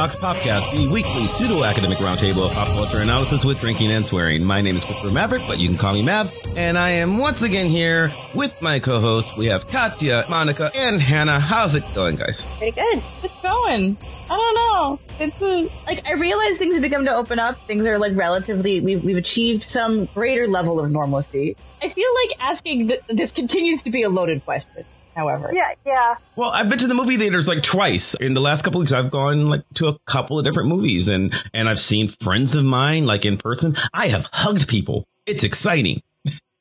Vox Popcast, the weekly pseudo-academic roundtable of pop culture analysis with drinking and swearing. My name is Christopher Maverick, but you can call me Mav, and I am once again here with my co-hosts. We have Katya, Monica, and Hannah. How's it going, guys? Pretty good. It's going. I don't know. It's a, like I realize things have begun to open up. Things are like relatively. We've we've achieved some greater level of normalcy. I feel like asking th- this continues to be a loaded question. However, Yeah, yeah. Well, I've been to the movie theaters like twice in the last couple weeks. I've gone like to a couple of different movies, and and I've seen friends of mine like in person. I have hugged people. It's exciting.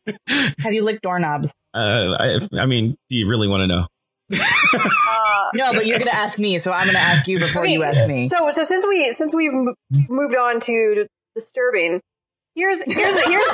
have you licked doorknobs? Uh, I, I mean, do you really want to know? Uh, No, but you're gonna ask me, so I'm gonna ask you before you ask me. so, so since we since we've mo- moved on to disturbing, here's here's here's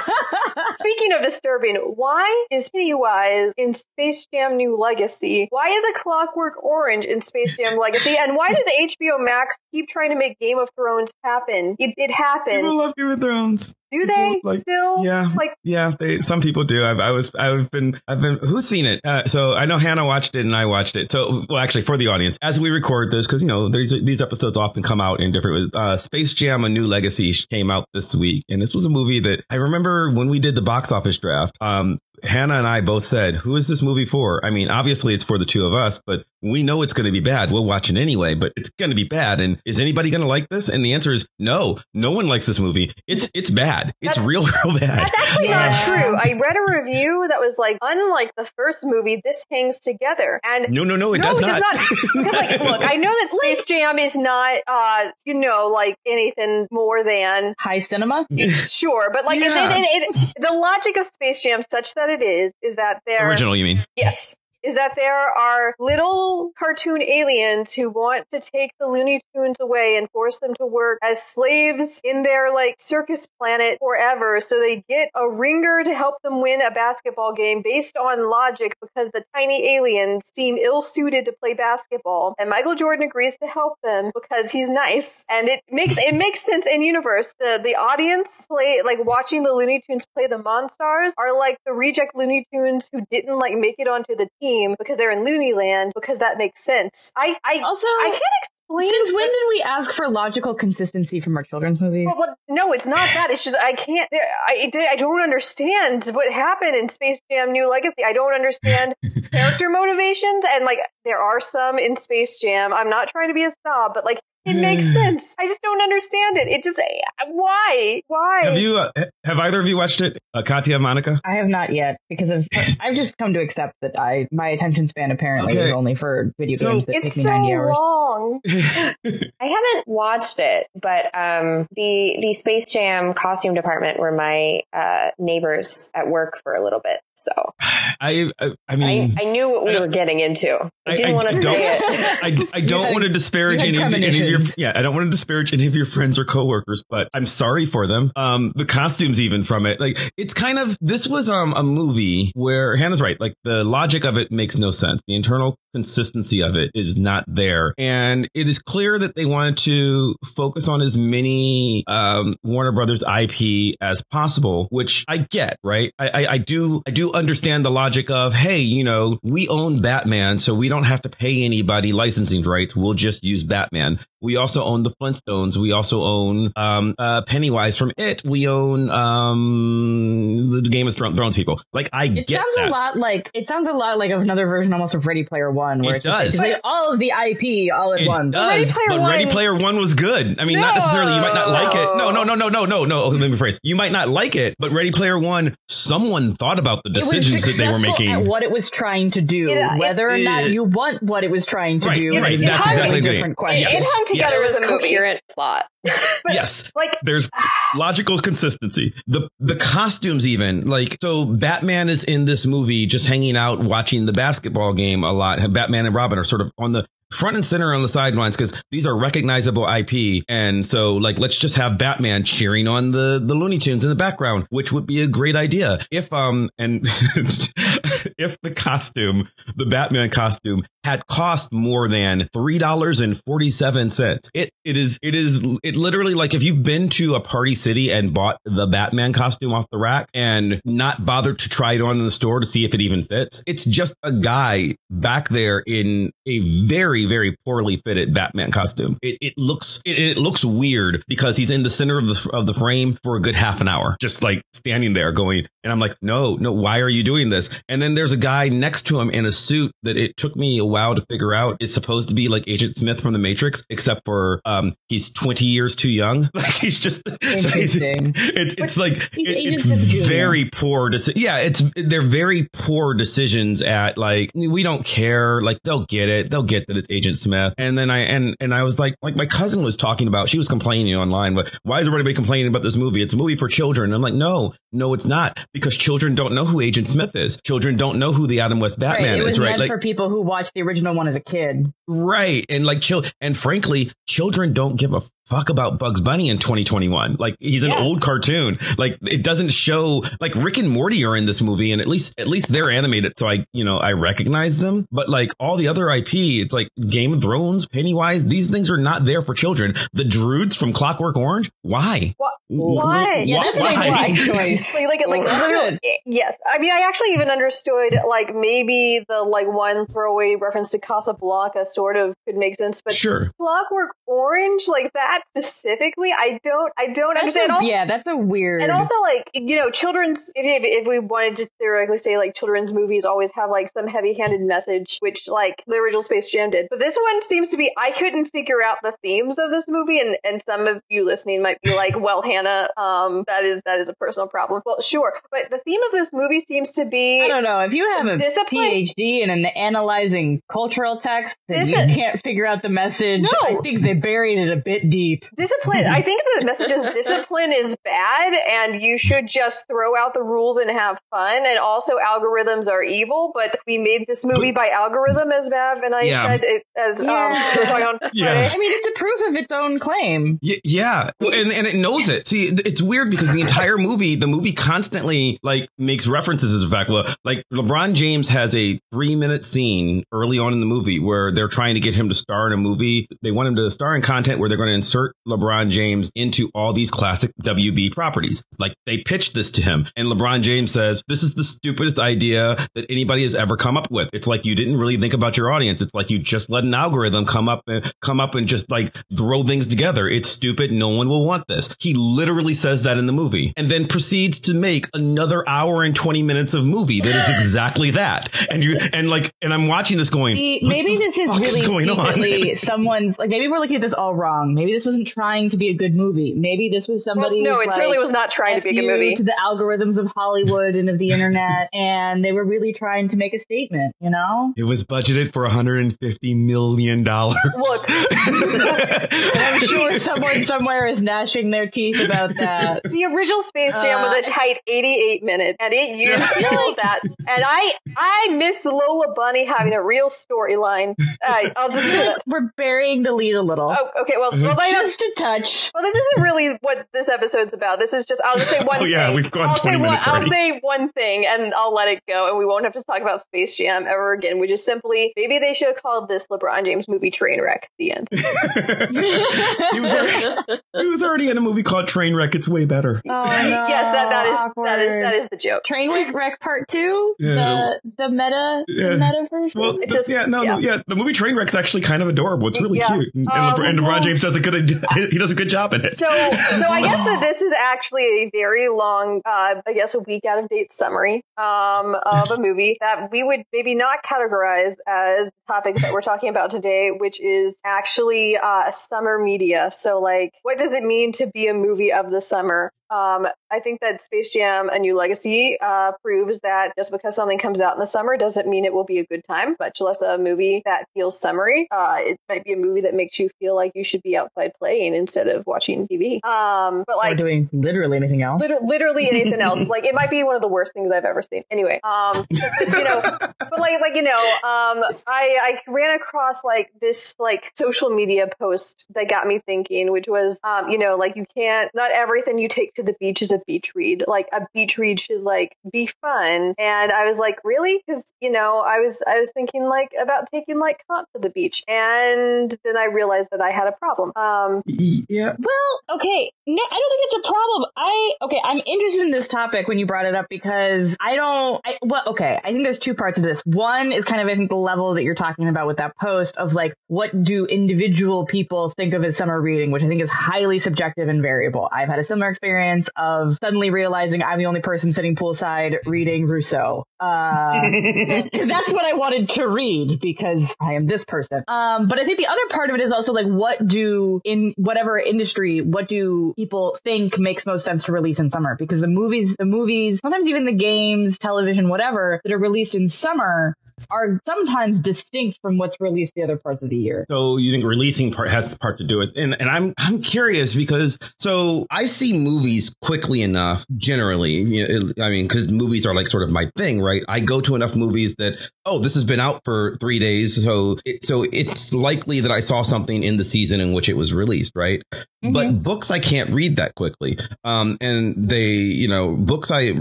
speaking of disturbing. Why is Pennywise in Space Jam: New Legacy? Why is a Clockwork Orange in Space Jam Legacy? And why does HBO Max keep trying to make Game of Thrones happen? It, it happened. love Game of Thrones. Do they like- still? yeah. Like Yeah, they some people do. I've I was I've been I've been who's seen it? Uh, so I know Hannah watched it and I watched it. So well, actually for the audience, as we record this, because you know these these episodes often come out in different. Uh, Space Jam: A New Legacy came out this week, and this was a movie that I remember when we did the box office draft. Um, Hannah and I both said, "Who is this movie for?" I mean, obviously it's for the two of us, but we know it's going to be bad. We'll watch it anyway, but it's going to be bad. And is anybody going to like this? And the answer is no. No one likes this movie. It's it's bad. It's That's- real, real bad. That's actually Yeah. not true. I read a review that was like, unlike the first movie, this hangs together. And No, no, no, it no, does it not. Because, like, look, I know that Space Jam is not, uh, you know, like anything more than High cinema. sure, but like, Yeah. it, it, it- the logic of Space Jam, such that it is, is that there, Original, you mean? yes, is that there are little cartoon aliens who want to take the Looney Tunes away and force them to work as slaves in their like circus planet forever. So they get a ringer to help them win a basketball game based on logic because the tiny aliens seem ill suited to play basketball. And Michael Jordan agrees to help them because he's nice. And it makes it makes sense in universe. The the audience play like watching the Looney Tunes play the Monstars are like the reject Looney Tunes who didn't like make it onto the team because they're in Looney Land because that makes sense. I I Also, I can't explain since when did we ask for logical consistency from our children's movies? well, well, no, it's not that. It's just I can't. I I don't understand what happened in Space Jam: New Legacy. I don't understand character motivations, and like there are some in Space Jam. I'm not trying to be a snob, but like it makes sense. I just don't understand it. It just why why Have you? Uh, have either of you watched it? Uh, Katya, Monica. I have not yet because of I've just come to accept that I my attention span apparently Okay. is only for video So- games that it's take me so 90 hours. long. I haven't watched it, but um, the the Space Jam costume department were my uh, neighbors at work for a little bit, so I, I, I I, mean, I knew what we were getting into. I I- didn't I want to don't- say it. I, I don't want to disparage any of, any of your yeah I don't want to disparage any of your friends or coworkers, but I'm sorry for them. Um, the costumes even from it, like it's kind of this was um a movie where Hannah's right, like the logic of it makes no sense. The internal consistency of it is not there, and it is clear that they wanted to focus on as many um Warner Brothers IP as possible, which I get, right? I, I I do I do understand the logic of hey, you know, we own Batman, so we don't have to pay anybody licensing rights. We'll just use Batman. We also own the Flintstones. We also own um, uh, Pennywise from It. We own um, the Game of Thrones people. Like I It get sounds that. a lot like it sounds a lot like another version almost of Ready Player One, where It it's just like- does. like all of the IP all at It once. does, Ready Player but Ready Player One was good. I mean, not necessarily. You might not like it. No, no, no, no, no, no, no. Let me rephrase. You might not like it, but Ready Player One, someone thought about the decisions that they were making. At what it was trying to do, Yeah, it- whether or not you want what it was trying to Right, do, right, is an that's entirely exactly different it. question. It hung together Yes. As a coherent plot. yes. Like there's ah. logical consistency. The the costumes even like so Batman is in this movie just hanging out watching the basketball game a lot. Batman and Robin are sort of on the front and center on the sidelines because these are recognizable IP. And so like let's just have Batman cheering on the the Looney Tunes in the background, which would be a great idea. If um and if the costume, the Batman costume, had cost more than three dollars and forty seven cents. It it is it is it literally like if you've been to a party city and bought the Batman costume off the rack and not bothered to try it on in the store to see if it even fits. It's just a guy back there in a very very poorly fitted Batman costume. It, it looks it, it looks weird because he's in the center of the of the frame for a good half an hour, just like standing there going. And I'm like, no, no, why are you doing this? And then there's a guy next to him in a suit that it took me a while to figure out is supposed to be like Agent Smith from the Matrix, except for um he's 20 years too young. Like he's just so he's, Interesting. it's like it- it's very poor. Deci- yeah, it's they're very poor decisions at like we don't care. Like they'll get it. They'll get that it's Agent Smith. And then I and and I was like like my cousin was talking about. She was complaining online. But why is everybody complaining about this movie? It's a movie for children. And I'm like, no, no, it's not because children don't know who Agent Smith is. Children don't know who the Adam West Right, Batman it was is. Right, like for people who watch the original one as a kid. Right. And like chil- and frankly, children don't give a fuck about Bugs Bunny in 2021. Like he's an Yeah. old cartoon. Like it doesn't show like Rick and Morty are in this movie and at least at least they're animated so I, you know, I recognize them. But like all the other IP, it's like Game of Thrones, Pennywise, these things are not there for children. The Droogs from Clockwork Orange? Why? Why? Why? Yeah, that's Why? a black choice. Like, like, like yes. I mean, I actually even understood like maybe the like one throwaway reference to Casablanca sort of could make sense, but Sure. Clockwork Orange, like that specifically, I don't, I don't That's understand. a, Also- yeah, that's a weird. And also, like you know, children's. If, if, if we wanted to theoretically say, like children's movies always have like some heavy-handed message, which like the original Space Jam did. But this one seems to be. I couldn't figure out the themes of this movie, and and some of you listening might be like, "Well, Hannah, um, that is that is a personal problem." Well, sure, but the theme of this movie seems to be. I don't know. If you have a Discipline- PhD in an analyzing cultural text and you Dis- can't figure out the message, No. I think they buried it a bit deep. Discipline. I think the message is discipline is bad, and you should just throw out the rules and have fun. And also, algorithms are evil. But we made this movie by algorithm, as Mav and I Yeah. said it, as um, Yeah. we were talking on Yeah. I mean, it's a proof of its own claim. Y- Yeah, and and it knows it. See, it's weird because the entire movie, the movie constantly like makes references to the fact. Well, like LeBron James has a three minute scene early on in the movie where they're trying to get him to star in a movie. They want him to star in content where they're going to insert LeBron James into all these classic WB properties. Like they pitched this to him, and LeBron James says, "This is the stupidest idea that anybody has ever come up with." It's like you didn't really think about your audience. It's like you just let an algorithm come up and come up and just like throw things together. It's stupid. No one will want this. He literally says that in the movie, and then proceeds to make another hour and twenty minutes of movie that is exactly that. And you and like, and I'm watching this going, See, "What maybe the this is fuck really going on?" someone's like maybe we're looking at this all wrong. Maybe this wasn't trying to be a good movie. Maybe this was Well, somebody no, it like, certainly was not trying to be a good movie. to the algorithms of Hollywood and of the internet, and they were really trying to make a statement. You know, It was budgeted for 150 million dollars. Look. I'm sure someone somewhere is gnashing their teeth about that. The original Space Jam was a uh, tight 88 minutes, and it used all of that. And I, I miss Lola Bunny having a real storyline. Uh, I'll just say that. We're burying the lead a little, Oh, okay. Well, well, I don't, just a touch. well, this isn't really what this episode's about. This is just. I'll just say one. Oh, yeah, thing. we've gone I'll 20 say one, minutes I'll already. say one thing, and I'll let it go, and we won't have to talk about Space Jam ever again. We just simply maybe they should have called this LeBron James movie Trainwreck. The end. he, was already, he was already in a movie called Trainwreck. It's way better. Oh no! yes, that that is that is awkward. that is the joke. Trainwreck Wreck Part Two, Yeah. the the meta Yeah. the meta version. Well, It just- yeah, no, no, yeah. yeah. The movie Trainwreck's actually kind of adorable. It's really Yeah. cute, and, Um, LeBron, and LeBron James does a good. He does a good job in it. So, so I guess that this is actually a very long, uh, I guess, a week out of date summary um, of a movie that we would maybe not categorize as the topic that we're talking about today, which is actually uh, summer media. So, like, what does it mean to be a movie of the summer? Um, I think that Space Jam: A New Legacy uh, proves that just because something comes out in the summer doesn't mean it will be a good time. Much less a movie that feels summery. Uh, it might be a movie that makes you feel like you should be outside playing instead of watching TV. Um, but or like doing literally anything else. liter- literally anything else. Like it might be one of the worst things I've ever seen. Anyway, um, you know, but like like you know, um, I I ran across like this like social media post that got me thinking, which was um, you know, like you can't not everything you take to the beach as a beach read. Like a beach read should like be fun. And I was like, really? Because you know, I was I was thinking like about taking like Kant to the beach, and then I realized that I had a problem. Um, yeah. Well, okay, no, I don't think it's a problem. I okay, I'm interested in this topic when you brought it up because I don't. I, well, okay, I think there's two parts of this. One is kind of I think the level that you're talking about with that post of like what do individual people think of as summer reading, which I think is highly subjective and variable. I've had a similar experience of suddenly realizing I'm the only person sitting poolside reading Rousseau. Uh, that's what I wanted to read because I am this person. Um, but I think the other part of it is also like, what do in whatever industry, what do people think makes most sense to release in summer? Because the movies, the movies, sometimes even the games, television, whatever that are released in summer are sometimes distinct from what's released the other parts of the year. So you think releasing part has part to do it, and and I'm I'm curious because so I see movies quickly enough generally. You know, I mean, because movies are like sort of my thing, right? I go to enough movies that oh, this has been out for three days, so it, so it's likely that I saw something in the season in which it was released, right? Mm-hmm. But books I can't read that quickly, um, and they you know books I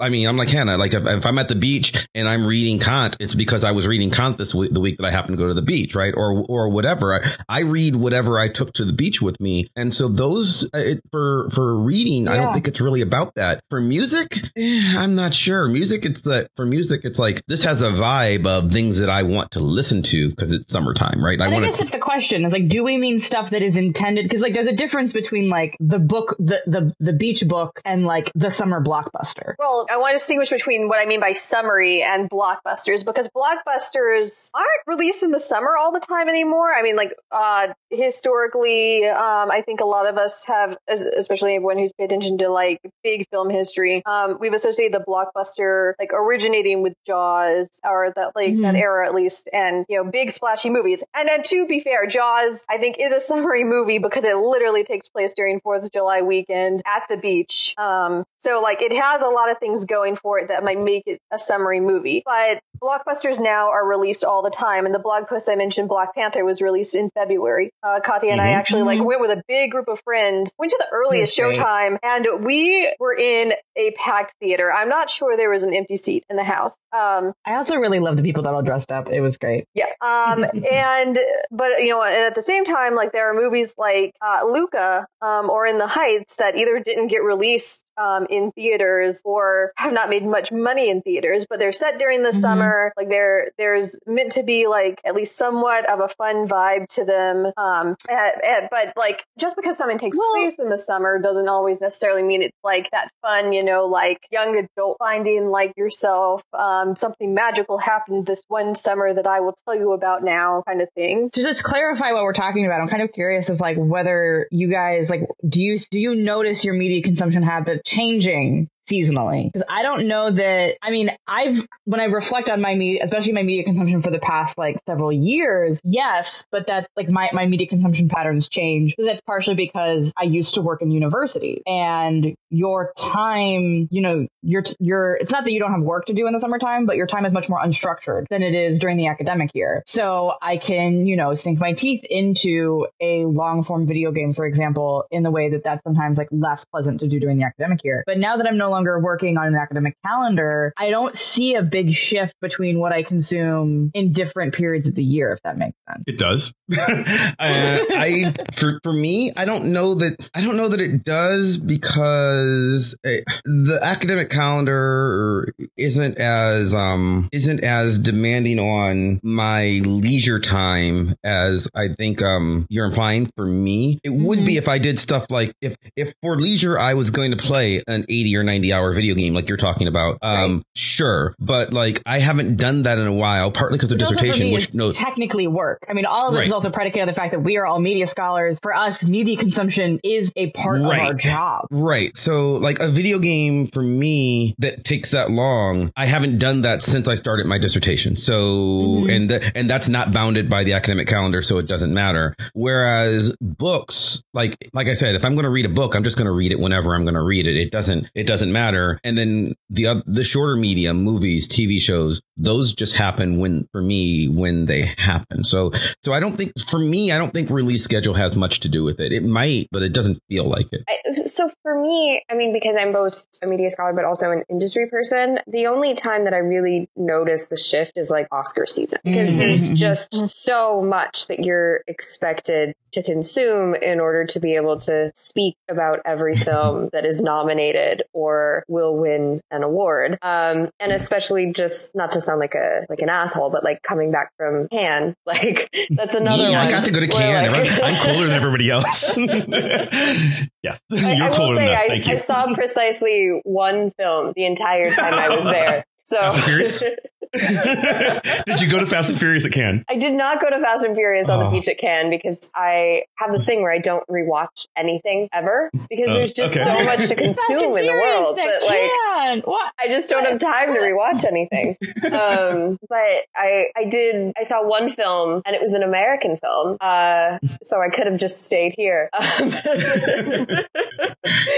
I mean I'm like Hannah, like if, if I'm at the beach and I'm reading Kant it's because I was reading Kant this week, the week that I happened to go to the beach, right? Or, or whatever. I, I read whatever I took to the beach with me. And so those, uh, it, for, for reading, yeah. I don't think it's really about that. For music, eh, I'm not sure. Music, it's that for music, it's like this has a vibe of things that I want to listen to because it's summertime, right? I, I guess to, that's the question. is like, do we mean stuff that is intended? Because like, there's a difference between like the book, the, the, the beach book and like the summer blockbuster. Well, I want to distinguish between what I mean by summary and blockbusters because blockbusters aren't released in the summer all the time anymore. I mean, like uh, historically, um, I think a lot of us have, especially everyone who's paid attention to like big film history, um, we've associated the blockbuster like originating with Jaws or that like mm-hmm. that era at least, and you know, big splashy movies. And then to be fair, Jaws I think is a summary movie because it literally takes place during Fourth of July weekend at the beach. Um, so like it has a lot of things going for it that might make it a summery movie, but blockbusters now are released all the time. And the blog post I mentioned, Black Panther, was released in February. Uh, Katya and mm-hmm. I actually like mm-hmm. went with a big group of friends, went to the earliest okay. showtime, and we were in a packed theater. I'm not sure there was an empty seat in the house. Um, I also really love the people that all dressed up. It was great. Yeah. Um, and but you know, and at the same time, like there are movies like uh, Luca um, or In the Heights that either didn't get released um, in theaters or have not made much money in theaters, but they're set during the mm-hmm. summer. Like there, there's meant to be like at least somewhat of a fun vibe to them. Um, and, and, but like just because something takes well, place in the summer doesn't always necessarily mean it's like that fun, you know, like young adult finding like yourself. Um, something magical happened this one summer that I will tell you about now, kind of thing. To just clarify what we're talking about, I'm kind of curious of like whether you guys like do you do you notice your media consumption habit changing seasonally. Because I don't know that, I mean, I've, when I reflect on my media, especially my media consumption for the past like several years, yes, but that's like my, my media consumption patterns change. That's partially because I used to work in university and your time, you know, your, your, it's not that you don't have work to do in the summertime, but your time is much more unstructured than it is during the academic year. So I can, you know, sink my teeth into a long form video game, for example, in the way that that's sometimes like less pleasant to do during the academic year. But now that I'm no longer working on an academic calendar, I don't see a big shift between what I consume in different periods of the year, if that makes sense. It does. uh, I for for me, I don't know that I don't know that it does because it, eh, the academic calendar isn't as um isn't as demanding on my leisure time as I think um you're implying for me. It would mm-hmm. be if I did stuff like if if for leisure I was going to play an 80 or 90 90 hour video game like you're talking about. Um, right. sure. But like, I haven't done that in a while, partly because of dissertation, which no technically work. I mean, all of this right. is also predicated on the fact that we are all media scholars. For us, media consumption is a part right. of our job. Right. So like a video game for me that takes that long, I haven't done that since I started my dissertation. So, mm-hmm. and, th- and that's not bounded by the academic calendar. So it doesn't matter. Whereas books, like, like I said, if I'm going to read a book, I'm just going to read it whenever I'm going to read it. It doesn't, it doesn't matter. And then the uh, the shorter medium, movies, TV shows, those just happen when for me when they happen. So so I don't think for me I don't think release schedule has much to do with it. It might, but it doesn't feel like it. I, so for me, I mean, because I'm both a media scholar but also an industry person, the only time that I really notice the shift is like Oscar season because Mm-hmm. there's just so much that you're expected to consume in order to be able to speak about every film that is nominated or will win an award. Um, and especially just not to sound like a like an asshole, but like coming back from Cannes, like that's another yeah, one. I got to go to Cannes. like- I'm cooler than everybody else. yes, I, you're I cooler than say us. I, Thank you. I saw precisely one film the entire time I was there. So Fast and Furious? Did you go to Fast and Furious at Cannes? I did not go to Fast and Furious on the Oh. beach at Cannes because I have this thing where I don't rewatch anything ever because Oh, there's just okay. so much to consume in the world that like. What? I just don't have time to rewatch anything. Um, but I I did I saw one film and it was an American film, uh, so I could have just stayed here. Um,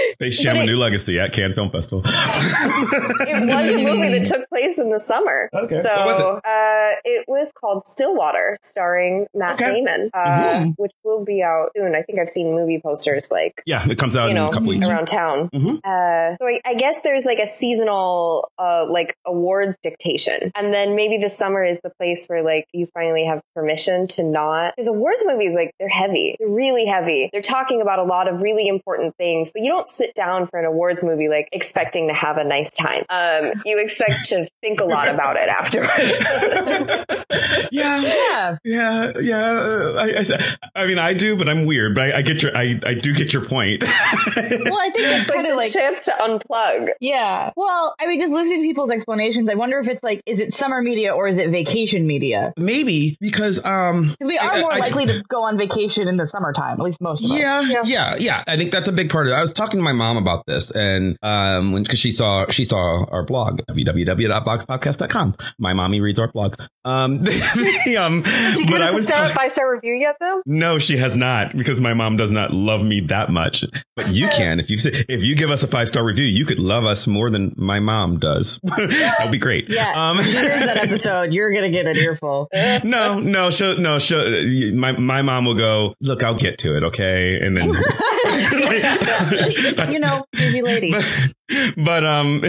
Space Jam: But A New Legacy at Cannes Film Festival. it was a movie that took place in the summer. Okay. So What was it? Uh, it was called Stillwater, starring Matt Okay. Damon, uh, Mhm. which will be out soon. I think I've seen movie posters like yeah, it comes out you in know a couple weeks. around town. Mhm. Uh, so I, I guess there's like a seasonal uh, like awards dictation, and then maybe the summer is the place where like you finally have permission to not because awards movies like they're heavy, they're really heavy. They're talking about a lot of really important things, but you don't sit down for an awards movie like expecting to have a nice time. Um, you expect to think a lot about it afterwards. yeah. Yeah. Yeah, yeah. uh, I, I, I mean, I do, but I'm weird. But I, I get your, I, I do get your point. Well, I think it's it's like kind the of like chance to unplug. Yeah. Well, I mean, just listening to people's explanations, I wonder if it's like, is it summer media or is it vacation media? Maybe because um, Because we are I- more I- likely to go on vacation in the summertime, at least most of us. Yeah, Yeah. yeah, yeah, I think that's a big part of it. I was talking to my mom about this, and um, when because she saw she saw our blog www.voxpopcast.com. My mommy reads our blog. Um, the, um, Did you give but I us a star, ta- five star review yet, though? no, she has not because my mom does not love me that much. But you can if you say, if you give us a five star review, you could love us more than my mom does. That'd be great. Yeah. Um, if you heard that episode, you're going to get an earful. no, no, she'll, no, she'll, my, my mom will go, look, I'll get to it. Okay. And then, you know, busy lady. but, but um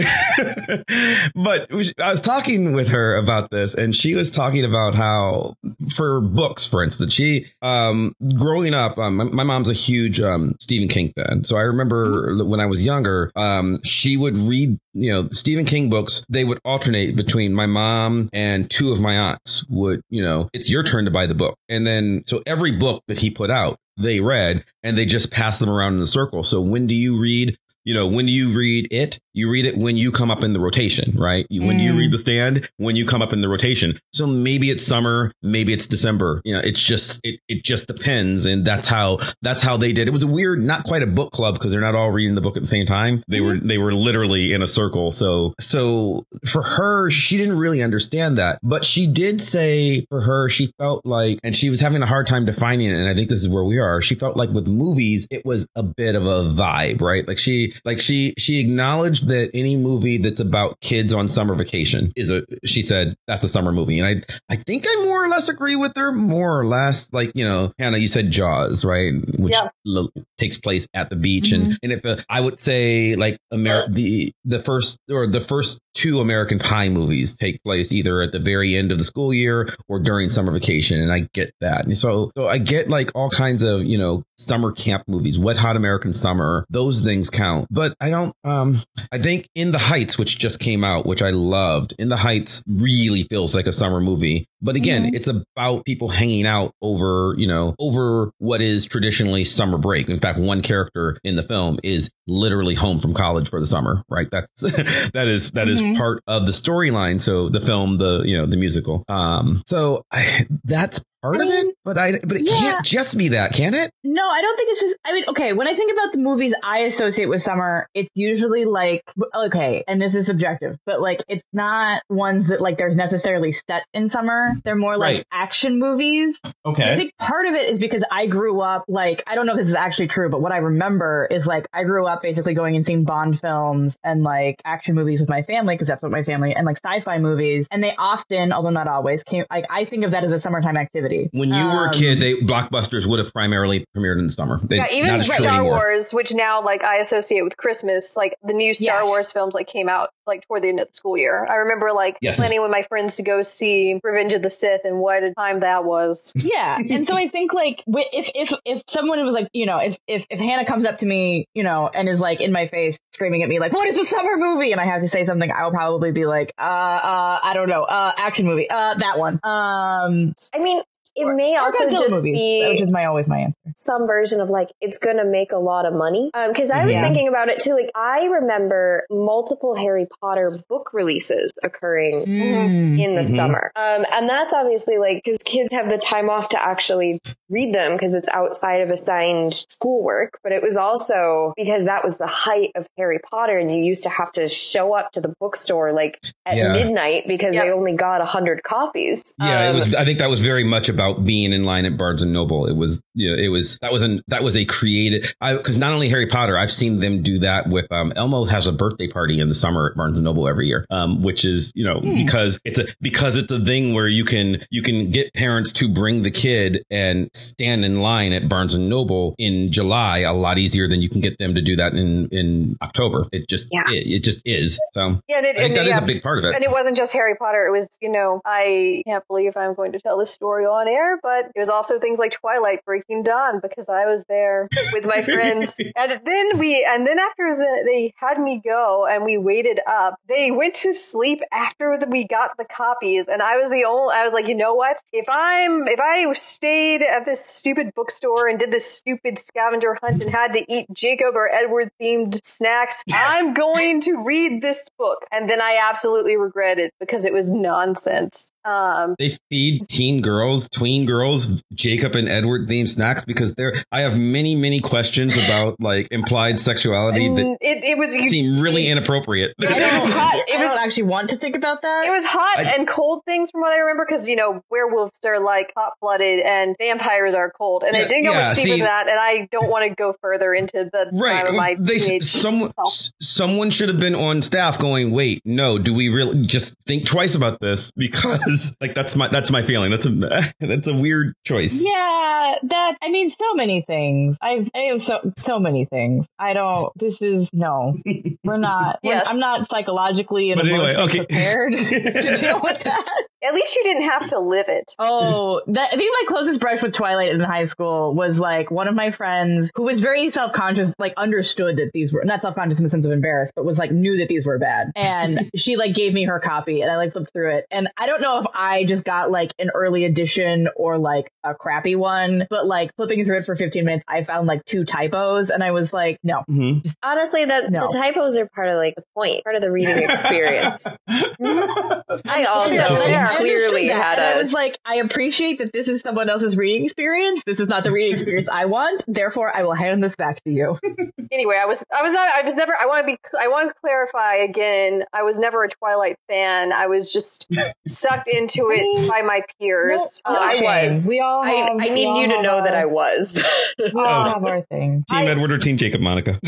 but I was talking with her about this and she was talking about how for books for instance. She um growing up um, my, my mom's a huge um Stephen King fan. So I remember when I was younger um she would read you know Stephen King books. They would alternate between my mom and two of my aunts would you know it's your turn to buy the book. And then so every book that he put out they read and they just passed them around in the circle. So when do you read you know, when do you read it, you read it when you come up in the rotation, right? You, When do you Mm. read the stand, when you come up in the rotation. So maybe it's summer, maybe it's December. You know, it's just it it just depends, and that's how that's how they did. It was a weird, not quite a book club because they're not all reading the book at the same time. They were they were literally in a circle. So so for her, she didn't really understand that, but she did say for her, she felt like, and she was having a hard time defining it. And I think this is where we are. She felt like with movies, it was a bit of a vibe, right? Like she like she she acknowledged that any movie that's about kids on summer vacation is a she said that's a summer movie. And i i think i more or less agree with her more or less like you know hannah you said jaws right? Which Yeah. takes place at the beach. And and if uh, i would say like Amer- the the first or the first two american pie movies take place either at the very end of the school year or during summer vacation and i get that. And so so i get like all kinds of you know summer camp movies wet hot american summer those things count. But i don't um i think in the heights which just came out which i loved in the heights really feels like a summer movie. But again it's about people hanging out over you know over what is traditionally summer break. In fact one character in the film is literally home from college for the summer right? That's that is that is part of the storyline. So the film the you know the musical. Um so I, that's part I of it, but I but it yeah. can't just be that, can it? No, I don't think it's just. I mean, okay. When I think about the movies I associate with summer, it's usually like okay, and this is subjective, but like it's not ones that like there's necessarily set in summer. They're more like Right. action movies. Okay. I think part of it is because I grew up like I don't know if this is actually true, but what I remember is like I grew up basically going and seeing Bond films and like action movies with my family because that's what my family and like sci-fi movies, and they often, although not always, came like I think of that as a summertime activity. When you were a Um, kid, they blockbusters would have primarily premiered in the summer. They, Yeah, even Star anymore. Wars, which now like I associate with Christmas, like the new Star Yes. Wars films like came out like toward the end of the school year. I remember like Yes. planning with my friends to go see Revenge of the Sith, and what a time that was. Yeah, and so I think like if if if someone was like you know if if if Hannah comes up to me you know and is like in my face screaming at me like what is a summer movie and I have to say something I will probably be like uh uh I don't know uh action movie uh that one um I mean, it may or also Godzilla just movies, be which is my always my answer. some version of like it's gonna make a lot of money. Um, because I was Yeah. thinking about it too. Like I remember multiple Harry Potter book releases occurring Mm. in the Mhm. summer. Um, and that's obviously like because kids have the time off to actually read them because it's outside of assigned schoolwork. But it was also because that was the height of Harry Potter, and you used to have to show up to the bookstore like at Yeah. midnight because they only got a hundred copies. Yeah, it Um, was. I think that was very much about being in line at Barnes and Noble. It was. Yeah, it was. That was an. That was a creative. Because not only Harry Potter, I've seen them do that with. Um, Elmo has a birthday party in the summer at Barnes and Noble every year. Um, which is you know because it's a because it's a thing where you can you can get parents to bring the kid and stand in line at Barnes and Noble in July a lot easier than you can get them to do that in in October. It just Yeah. it, it just is. So Yeah, and it, I think and, that is yeah, a big part of it. And it wasn't just Harry Potter. It was, you know, I can't believe I'm going to tell this story on air, but it was also things like Twilight Breaking Dawn because I was there with my friends. And then we, and then after the, they had me go and we waited up, they went to sleep after the, we got the copies. And I was the only, I was like, you know what? If I'm, if I stayed at this stupid bookstore and did this stupid scavenger hunt and had to eat Jacob or Edward themed snacks, I'm going to read this book. And then I absolutely regret it because it was nonsense. Um, They feed teen girls, tween girls, Jacob and Edward themed snacks because they're. I have many, many questions about like implied sexuality that it, it was you- seem really inappropriate. I don't, It I don't actually want to think about that. It was hot I- and cold things from what I remember because, you know, werewolves are like hot blooded and vampires are cold. And Yeah, it didn't go yeah, much deeper than that. And I don't want to go further into the Right. time of my They teenage someone self. someone should have been on staff going, "Wait, no, do we really just think twice about this?" Because like that's my that's my feeling. That's a that's a weird choice. Yeah, that I mean, so many things. I've I have so so many things. I don't. This is no. We're not. we're- Yes. I'm not psychologically and But anyway, emotionally okay. prepared to deal with that. At least you didn't have to live it. Oh, that, I think my closest brush with Twilight in high school was like one of my friends who was very self conscious, like understood that these were not self conscious in the sense of embarrassed, but was like knew that these were bad. And she like gave me her copy and I like flipped through it. And I don't know if I just got like an early edition or like a crappy one, but like flipping through it for 15 minutes, I found like two typos and I was like, no. hmm Honestly, that No. the typos are part of like the point, part of the reading experience. I also Yes, I understood clearly that. had And I a was like, I appreciate that this is someone else's reading experience. This is not the reading experience I want. Therefore, I will hand this back to you. Anyway, I was, I was not, I was never, I want to be, I want to clarify again. I was never a Twilight fan. I was just sucked into it by my peers. No, Uh, I I was. We all I, have, I we need all you to have know that I was. We all have our thing. Team I- Edward or Team Jacob, Monica?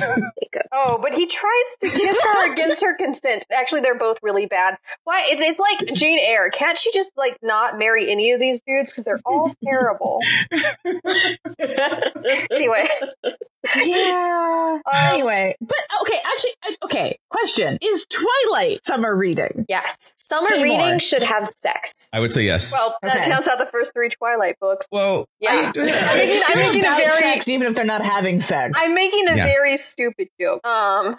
Oh, but he tries to kiss her against her consent. Actually, they're both really bad. Why? It's it's like Jane Eyre. Can't she just like not marry any of these dudes because they're all terrible? anyway, Yeah. Um, anyway, but okay, actually, okay. Question: Is Twilight summer reading? yes. Summer Say reading more. should have sex. I would say yes. well, that Okay. counts out the first three Twilight books. Well, Yeah. I- I'm making, I'm making a very, sex, even if they're not having sex. I'm making a Yeah. very stupid joke. Um,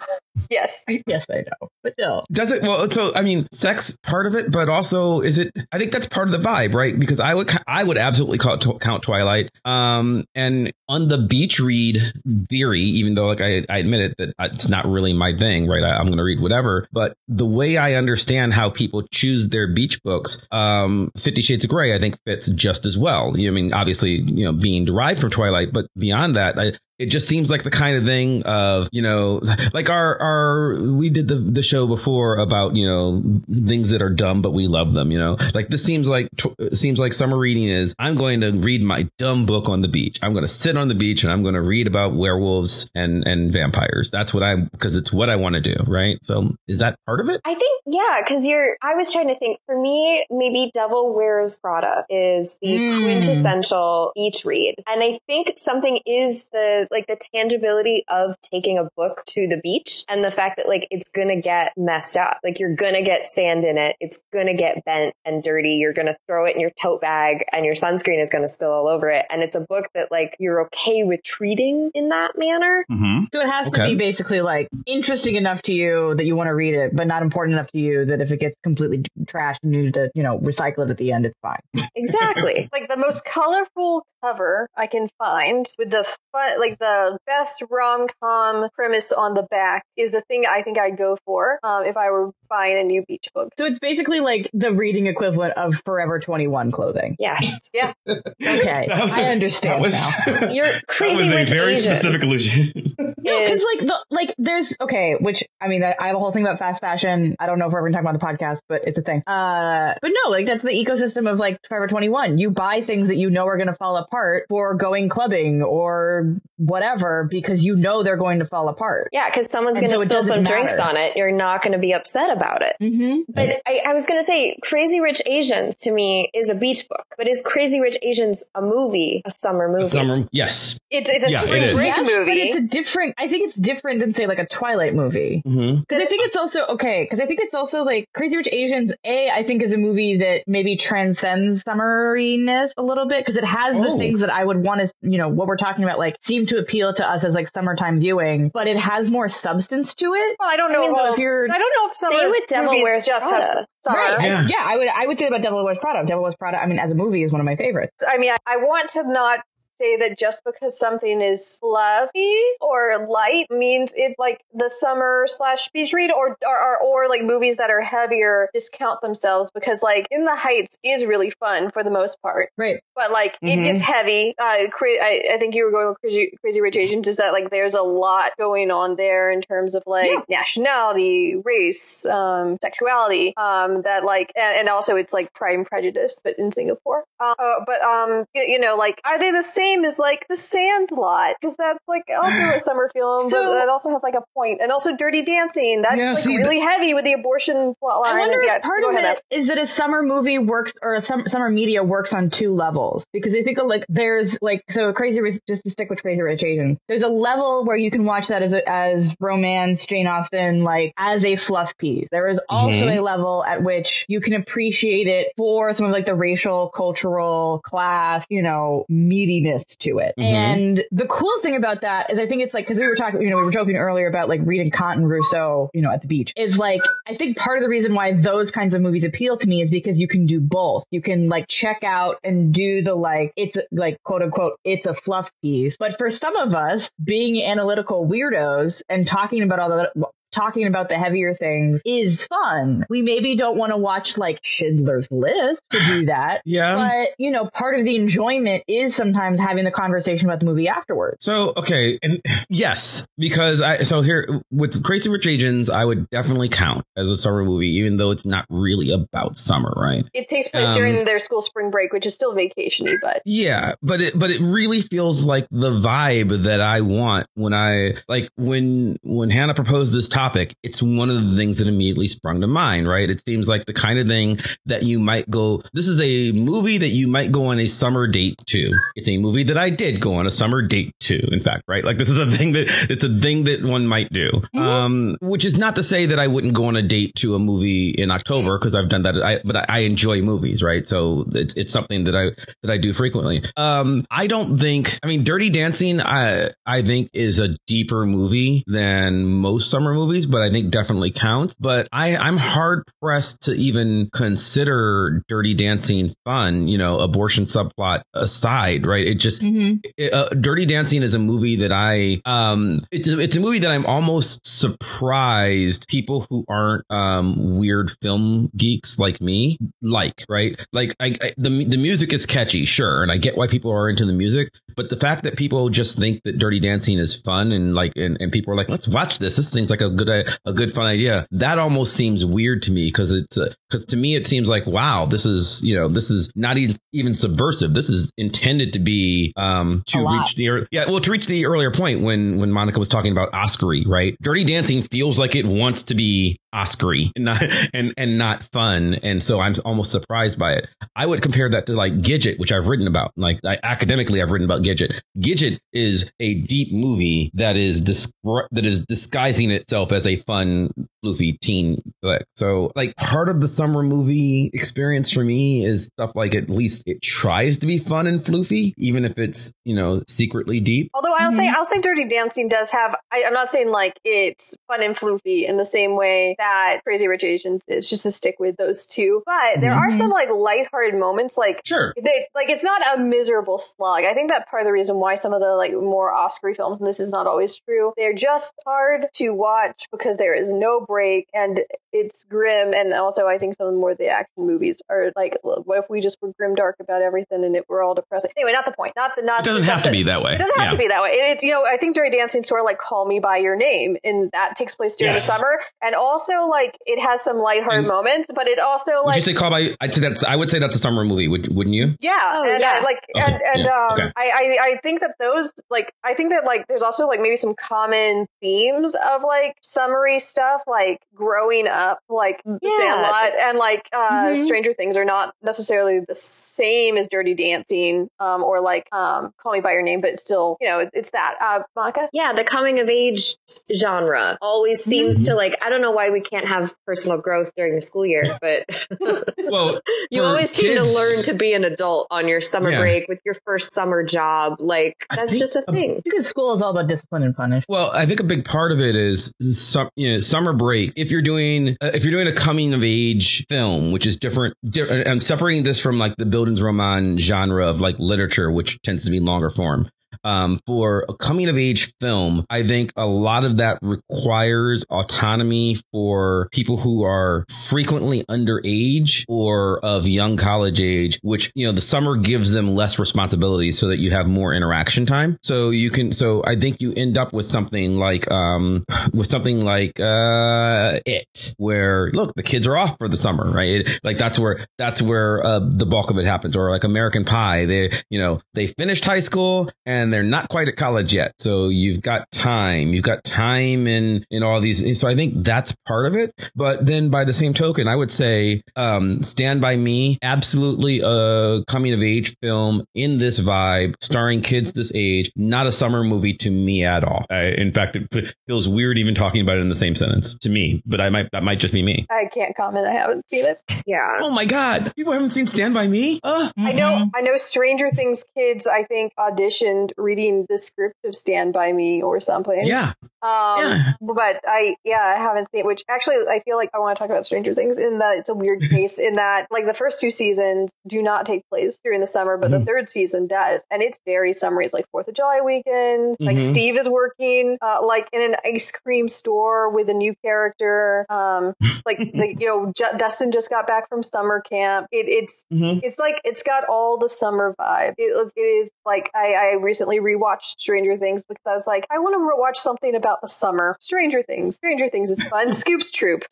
yes. yes, I know, but no. Does it? Well, so I mean, sex part of it, but also is it? I think that's part of the vibe, right? Because I would, I would absolutely it, count Twilight. Um, and on the beach read theory, even though like I, I admit it that it's not really my thing, right? I, I'm going to read whatever. But the way I understand how people choose their beach books, um, Fifty Shades of Grey, I think fits just as well. I mean, obviously, you know, being derived from Twilight, but beyond that, I, it just seems like the kind of thing of you know like our our we did the the show before about you know things that are dumb but we love them you know? Like this seems like seems like summer reading is i'm going to read my dumb book on the beach. I'm going to sit on the beach and i'm going to read about werewolves and and vampires. That's what i because it's what i want to do right? So is that part of it? I think yeah because you're i was trying to think for me maybe devil wears prada is the mm. quintessential beach read. And i think something is the like the tangibility of taking a book to the beach and the fact that like it's gonna get messed up. Like you're gonna get sand in it. It's gonna get bent and dirty. You're gonna throw it in your tote bag and your sunscreen is gonna spill all over it. And it's a book that like you're okay with treating in that manner. Mm-hmm. So it has okay. to be basically like interesting enough to you that you want to read it, but not important enough to you that if it gets completely trashed and you need to, you know, recycle it at the end, it's fine. Exactly. like the most colorful cover I can find with the fun, like the best rom com premise on the back is the thing I think I'd go for um, if I were buying a new beach book. So it's basically like the reading equivalent of Forever 21 clothing. Yes. Yeah. okay. Was, I understand was, now. You're crazy that was a very Asians. specific illusion. no, because like the like there's okay, which I mean I have a whole thing about fast fashion. I don't know if we're ever talking about the podcast, but it's a thing. Uh, but no, like that's the ecosystem of like Forever 21. You buy things that you know are going to fall apart for going clubbing or whatever because you know they're going to fall apart. Yeah, because someone's going to so spill some matter. drinks on it. You're not going to be upset about it. Mm-hmm. But I, I was going to say, Crazy Rich Asians to me is a beach book, but is Crazy Rich Asians a movie, a summer movie? A summer, yes. It's it's a yeah, spring it break yes, movie. But it's a different. I think it's different than say like a Twilight movie. Because mm-hmm. I think it's also okay. Because I think it's also like Crazy Rich Asians. A I think is a movie that maybe transcends summeriness a little bit because it has oh. the things that I would want to, you know, what we're talking about, like seem to appeal to us as like summertime viewing, but it has more substance to it. Well, I don't know. I mean, so if you're, I don't know if summer Same with Devil Wears just Prada. Have summer. Right. Yeah. I, yeah, I would I would say about Devil Wears Prada. Devil Wears Prada. I mean, as a movie, is one of my favorites. I mean, I, I want to not say that just because something is fluffy or light means it like the summer slash beach read or, or, or, or like movies that are heavier discount themselves because like in the heights is really fun for the most part. Right. But like mm-hmm. it gets heavy. Uh, cra- I, I think you were going with crazy, crazy Rich Asians is that like there's a lot going on there in terms of like yeah. nationality, race, um, sexuality, um, that like, and, and, also it's like Pride and Prejudice, but in Singapore. Uh, but, um, you, you know, like, are they the same same as like The Sandlot because that's like also a summer film, so, but that also has like a point, and also Dirty Dancing. That's yeah, like see, really heavy with the abortion plot line. I wonder if part of it is that a summer movie works or a summer media works on two levels because I think of like there's like so Crazy Rich just to stick with Crazy Rich Asians. There's a level where you can watch that as a, as romance, Jane Austen, like as a fluff piece. There is also mm-hmm. a level at which you can appreciate it for some of like the racial, cultural, class, you know, meatiness to it. Mm-hmm. And the cool thing about that is I think it's like, cause we were talking, you know, we were joking earlier about like reading Kant and Rousseau, you know, at the beach is like, I think part of the reason why those kinds of movies appeal to me is because you can do both. You can like check out and do the like, it's like quote unquote, it's a fluff piece. But for some of us being analytical weirdos and talking about all the talking about the heavier things is fun. We maybe don't want to watch like Schindler's List to do that. yeah. But, you know, part of the enjoyment is sometimes having the conversation about the movie afterwards. So, okay. And yes, because I, so here with Crazy Rich Asians, I would definitely count as a summer movie, even though it's not really about summer, right? It takes place um, during their school spring break, which is still vacationy, but. Yeah. But it, but it really feels like the vibe that I want when I, like when, when Hannah proposed this topic topic, it's one of the things that immediately sprung to mind, right? It seems like the kind of thing that you might go, this is a movie that you might go on a summer date to. It's a movie that I did go on a summer date to, in fact, right? Like this is a thing that it's a thing that one might do. Mm-hmm. Um, which is not to say that I wouldn't go on a date to a movie in October because I've done that. I, but I, I enjoy movies, right? So it's, it's something that I, that I do frequently. Um, I don't think, I mean, Dirty Dancing, I, I think is a deeper movie than most summer movies movies, but I think definitely counts. But I, I'm hard pressed to even consider Dirty Dancing fun, you know, abortion subplot aside, right? It just, Mm-hmm. it, uh, Dirty Dancing is a movie that I, um, it's a, it's a movie that I'm almost surprised people who aren't, um, weird film geeks like me like, right? Like, I, I the, the music is catchy, sure. And I get why people are into the music, but the fact that people just think that Dirty Dancing is fun and like, and, and people are like, let's watch this. This seems like a good, a good fun idea. That almost seems weird to me because it's, because to me, it seems like, wow, this is, you know, this is not even, even subversive. This is intended to be, um, to reach the, yeah, well, to reach the earlier point when, when Monica was talking about Oscary, right? Dirty Dancing feels like it wants to be Oscary and not, and, and not fun. And so I'm almost surprised by it. I would compare that to like Gidget, which I've written about. Like I, academically, I've written about Gidget. Gidget is a deep movie that is discri- that is disguising itself as a fun, floofy teen flick. So like part of the summer movie experience for me is stuff like at least it tries to be fun and floofy, even if it's you know secretly deep. Although I'll say Mhm. I'll say Dirty Dancing does have I, I'm not saying like it's fun and floofy in the same way that Crazy Rich Asians is just to stick with those two. But there are Mhm. some like lighthearted moments like Sure. they like it's not a miserable slog. I think that part of the reason why some of the like more Oscar films, and this is not always true, they're just hard to watch because there is no break and it's grim. And also, I think some of the more the action movies are like, what if we just were grim dark about everything and it were all depressing? Anyway, not the point. Not the not. It doesn't have to be that way. It doesn't have Yeah. to be that way. It- It's you know I think Dirty Dancing sort of like Call Me by Your Name, and that takes place during Yes. the summer, and also like it has some lighthearted And- moments, but it also Would like you say call by? I'd say that's. I would say that's a summer movie. Would wouldn't you? yeah, Oh, and yeah. I, like Okay, and and yeah, um, okay. I, I I think that those like I think that like there's also like maybe some common themes of like summery stuff like growing up like the Yeah. Sandlot and like uh, Mhm. Stranger Things are not necessarily the same as Dirty Dancing um, or like um, Call Me by Your Name, but still you know it's that uh, Monica. Yeah, the coming of age genre always seems to like, I don't know why we can't have personal growth during the school year, but Well, you for always seem to learn to be an adult on your summer Yeah. break with your first summer job. Like, I that's just a a- thing. Because school is all about discipline and punish. Well, I think a big part of it is some, you know, summer break. If you're doing, uh, if you're doing a coming of age film, which is different, di- uh, I'm separating this from like the Bildungsroman genre of like literature, which tends to be longer form. Um, for a coming of age film, I think a lot of that requires autonomy for people who are frequently underage or of young college age, which, you know, the summer gives them less responsibility so that you have more interaction time. So you can, so I think you end up with something like, um, with something like, uh, it, where look, the kids are off for the summer, right? It- like that's where, that's where, uh, the bulk of it happens. Or like American Pie, they, you know, they finished high school and they're not quite at college yet. So you've got time, you've got time in, in all these. and So I think that's part of it. But then by the same token, I would say, um, Stand By Me, absolutely a coming of age film in this vibe, starring kids this age, not a summer movie to me at all. I, in fact, it feels weird even talking about it in the same sentence to me, but I might, that might just be me. I can't comment. I haven't seen it. Yeah. Oh my God. People haven't seen Stand By Me? Ugh. I know. Mhm. I know. Stranger Things kids. I think auditioned reading the script of Stand by Me or something. Yeah. Um, Yeah. But I, yeah, I haven't seen it. Which actually, I feel like I want to talk about Stranger Things in that it's a weird case in that like the first two seasons do not take place during the summer, but Mhm. the third season does, and it's very summery. It's like Fourth of July weekend. Like Mhm. Steve is working uh, like in an ice cream store with a new character. Um, like like you know, J- Dustin just got back from summer camp. It, it's Mhm. it's like it's got all the summer vibe. It was it is like I, I recently rewatched Stranger Things because I was like, I want to watch something about the summer. Stranger Things. Stranger Things is fun. Scoops Troop.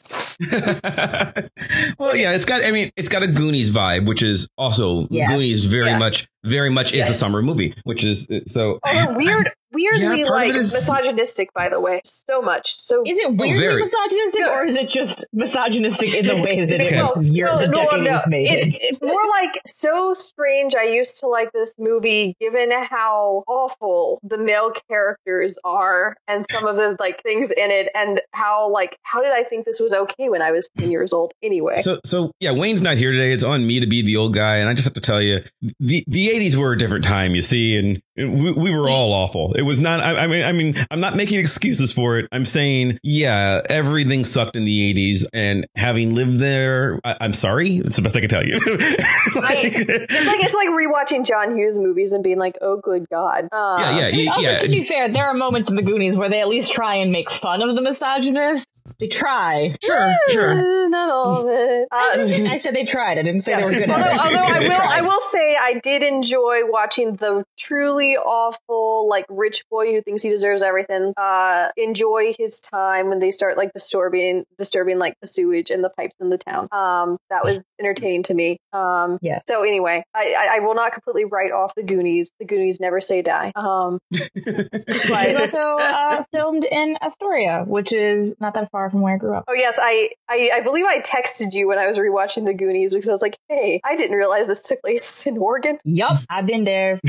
well, yeah, it's got. I mean, it's got a Goonies vibe, which is also Yeah. Goonies. Very Yeah. much, very much is a summer movie, which is so. Although weird, weirdly Yeah, like it is- misogynistic, by the way, so much. So Is it oh, weirdly very. misogynistic, Yeah. or is it just misogynistic in the way that it Okay. was year, the decade it was made? It's, it's more like so strange. I used to like this movie, given how awful the male characters are, and some of the like things in it, and how like how did I think this was okay when I was ten years old? Anyway, So, so yeah, Wayne's not here today. It's on me to be the old guy, and I just have to tell you, the the eighties were a different time, you see, and we, we were all awful. It was not. I, I, mean, I mean, I'm not making excuses for it. I'm saying, yeah, everything sucked in the '80s, and having lived there, I, am sorry. It's the best I can tell you. like, it's like it's like rewatching John Hughes movies and being like, oh, good God. Uh, yeah, yeah, also, yeah. To be fair, there are moments in the Goonies where they at least try and make fun of the misogynist. They try. Sure, sure. Not all of it. Uh, I said they tried. I didn't say yeah. they were good. Although, although I will, I will say I did enjoy watching the truly awful, like rich boy who thinks he deserves everything. Uh, enjoy his time when they start like disturbing, disturbing like the sewage and the pipes in the town. Um, that was entertaining to me. Um, yeah. So anyway, I, I, I will not completely write off the Goonies. The Goonies never say die. Um, but also uh, filmed in Astoria, which is not that far from where I grew up. Oh yes, I, I, I believe I texted you when I was rewatching the Goonies because I was like, hey, I didn't realize this took place in Oregon. Yup, I've been there.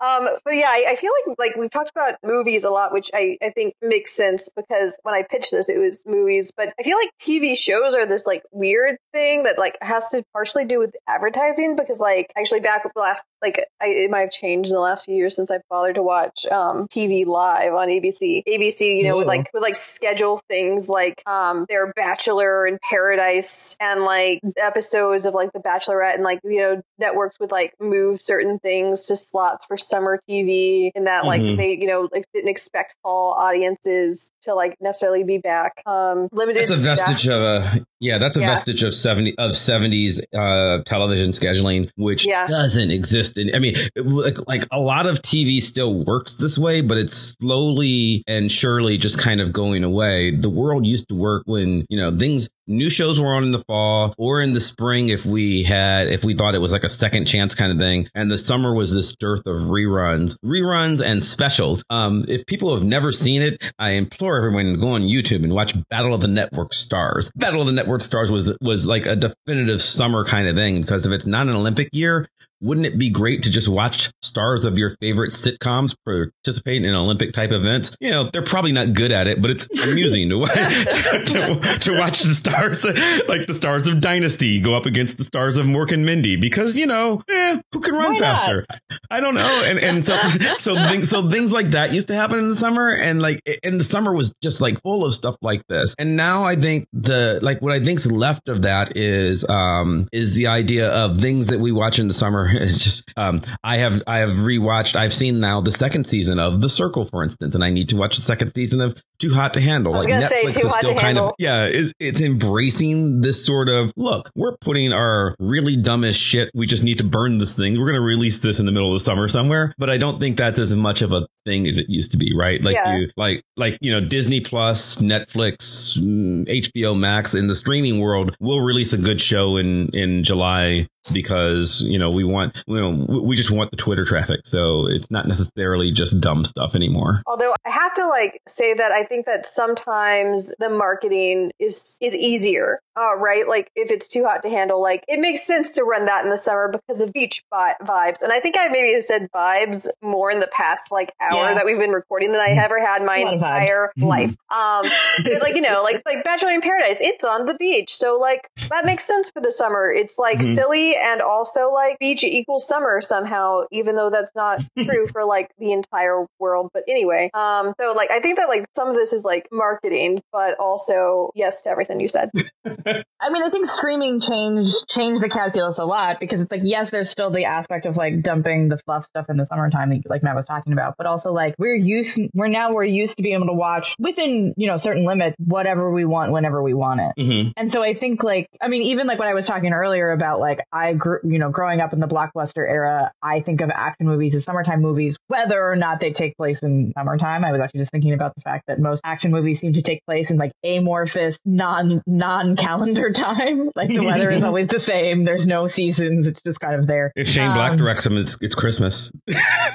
um, but yeah, I, I, feel like like we've talked about movies a lot, which I, I think makes sense because when I pitched this, it was movies. But I feel like TV shows are this like weird thing that like has to partially do with advertising because like actually back last like I, it might have changed in the last few years since I've bothered to watch um, TV live on ABC. ABC, you know, with like with like schedule things like um, their Bachelor in Paradise and like episodes of like The Bachelorette and like you know networks would like move certain things to slots for summer TV and that like mm-hmm. they you know like didn't expect fall audiences to like necessarily be back. Um, limited. That's a vestige of a yeah. That's a yeah. vestige of seventy of seventies uh, television scheduling, which yeah. doesn't exist. In, I mean, like like a lot of TV still works this way, but it's slowly and surely just kind of going away. The world used to work when you know things new shows were on in the fall or in the spring if we had if we thought it was like a second chance kind of thing. And the summer was this dearth of reruns reruns and specials. Um if people have never seen it i implore everyone to go on youtube and watch battle of the network stars. Battle of the network stars was was like a definitive summer kind of thing because if it's not an olympic year wouldn't it be great to just watch stars of your favorite sitcoms participate in Olympic type events? You know, they're probably not good at it, but it's amusing to, to, to, to, watch the stars, like the stars of Dynasty go up against the stars of Mork and Mindy because, you know, eh, who can run faster? I don't know. And, and so, so things, so things like that used to happen in the summer and like, and the summer was just like full of stuff like this. And now I think the, like what I think's left of that is, um, is the idea of things that we watch in the summer It's just um, I have I have rewatched. I've seen now the second season of The Circle, for instance, and I need to watch the second season of Too Hot to Handle. I was like gonna Netflix say Too Hot to kind handle. of yeah, it's, it's embracing this sort of look. We're putting our really dumbest shit. We just need to burn this thing. We're going to release this in the middle of the summer somewhere. But I don't think that's as much of a thing as it used to be, right? Like yeah. you like like you know Disney Plus, Netflix, HBO mm, Max in the streaming world will release a good show in in July because you know we want you know we just want the twitter traffic. So it's not necessarily just dumb stuff anymore. Although i have to like say that i think that sometimes the marketing is is easier uh, right? Like if it's too hot to handle like it makes sense to run that in the summer because of beach bi- vibes. And i think i maybe have said vibes more in the past like hour yeah. that we've been recording than i ever had my entire life. Um but like you know like like bachelor in paradise it's on the beach. So like that makes sense for the summer. It's like mm-hmm. silly and also like beach equals summer somehow, even though that's not true for like the entire world. But anyway, um, so like I think that like some of this is like marketing, but also yes to everything you said. I mean, I think streaming changed changed the calculus a lot because it's like yes, there's still the aspect of like dumping the fluff stuff in the summertime, like Matt was talking about, but also like we're used we're now we're used to being able to watch within you know certain limits whatever we want whenever we want it. Mm-hmm. And so I think like I mean even like when I was talking earlier about like I grew, you know, growing up in the blockbuster era, I think of action movies as summertime movies, whether or not they take place in summertime. I was actually just thinking about the fact that most action movies seem to take place in like amorphous, non non calendar time. Like the weather is always the same. There's no seasons. It's just kind of there. If Shane um, Black directs them, it's it's Christmas.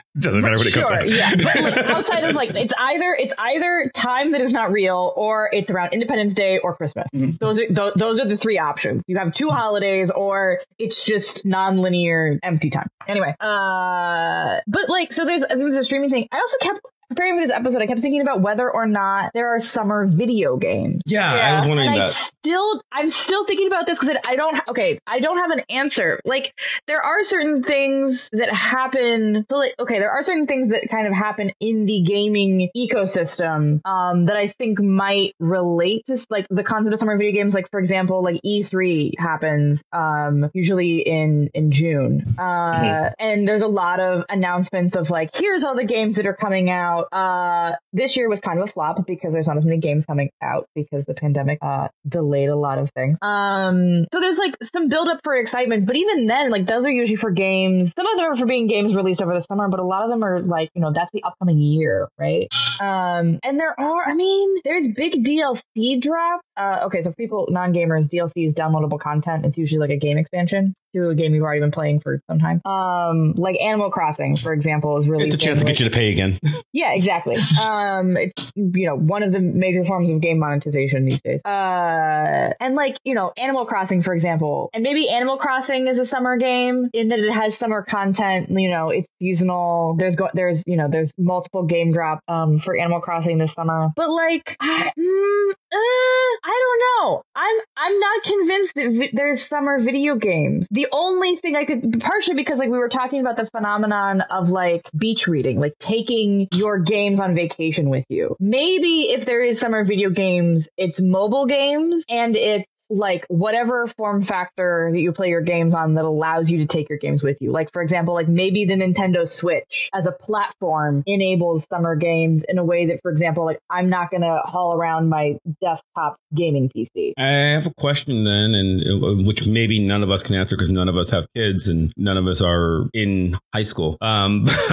Doesn't matter when it comes out. Yeah, but like outside of like it's either it's either time that is not real or it's around Independence Day or Christmas. Mm-hmm. Those are those, those are the three options. You have two holidays or it's it's just non-linear empty time. Anyway, uh, but like, so there's, there's a streaming thing. I also kept, preparing for this episode, I kept thinking about whether or not there are summer video games. Yeah, I was wondering And I that. still, I'm still thinking about this because I don't. Okay, I don't have an answer. Like, there are certain things that happen. So, like, okay, there are certain things that kind of happen in the gaming ecosystem um, that I think might relate to like the concept of summer video games. Like, for example, like E3 happens um, usually in in June, uh, and there's a lot of announcements of like, here's all the games that are coming out. Uh, this year was kind of a flop because there's not as many games coming out because the pandemic uh, delayed a lot of things. Um, so there's like some build up for excitement, but even then, like those are usually for games. Some of them are for being games released over the summer, but a lot of them are like, you know, that's the upcoming year, right? Um, and there are, I mean, there's big DLC drops. Uh, okay, so people non gamers, DLC is downloadable content. It's usually like a game expansion to a game you've already been playing for some time. Um, like Animal Crossing, for example, is really It's a chance to get you to pay again. yeah, exactly. Um, it's you know one of the major forms of game monetization these days. Uh, and like you know Animal Crossing, for example, and maybe Animal Crossing is a summer game in that it has summer content. You know, it's seasonal. There's go- there's you know there's multiple game drop um for Animal Crossing this summer. But like, I, mm, uh, I don't know. I'm I'm not convinced that vi- there's summer video games. The only thing I could partially because like we were talking about the phenomenon of like beach reading, like taking your games on vacation with you. Maybe if there is summer video games, it's mobile games and it's like whatever form factor that you play your games on that allows you to take your games with you. Like for example, like maybe the Nintendo Switch as a platform enables summer games in a way that, for example, like I'm not gonna haul around my desktop gaming PC. I have a question then, and uh, which maybe none of us can answer because none of us have kids and none of us are in high school. Um,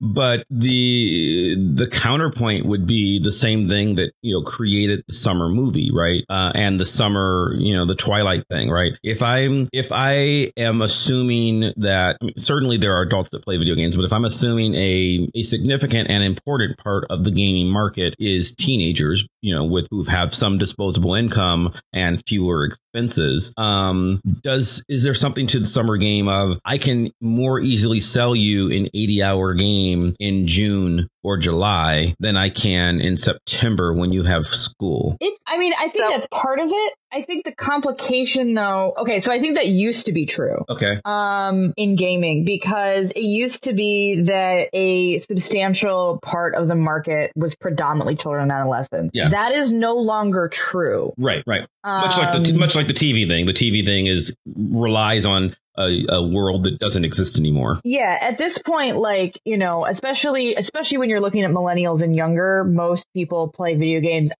but but the the counterpoint would be the same thing that you know created the summer movie, right? Uh, and the summer, you know, the Twilight thing, right? If I'm if I am assuming that I mean, certainly there are adults that play video games, but if I'm assuming a a significant and important part of the gaming market is teenagers, you know, with who have some disposable income and fewer expenses. Um, does is there something to the summer game of I can more easily sell you an 80 hour game in June or July than I can in September when you have school? It's, I mean, I think So- that's part of it. I think the complication though, okay, so I think that used to be true. Okay. um, in gaming because it used to be that a substantial part of the market was predominantly children and adolescents. Yeah. That is no longer true. Right, right. Much like the Um, much like the TV thing. The TV thing is relies on a, a world that doesn't exist anymore. Yeah, at this point, like, you know, especially especially when you're looking at millennials and younger, most people play video games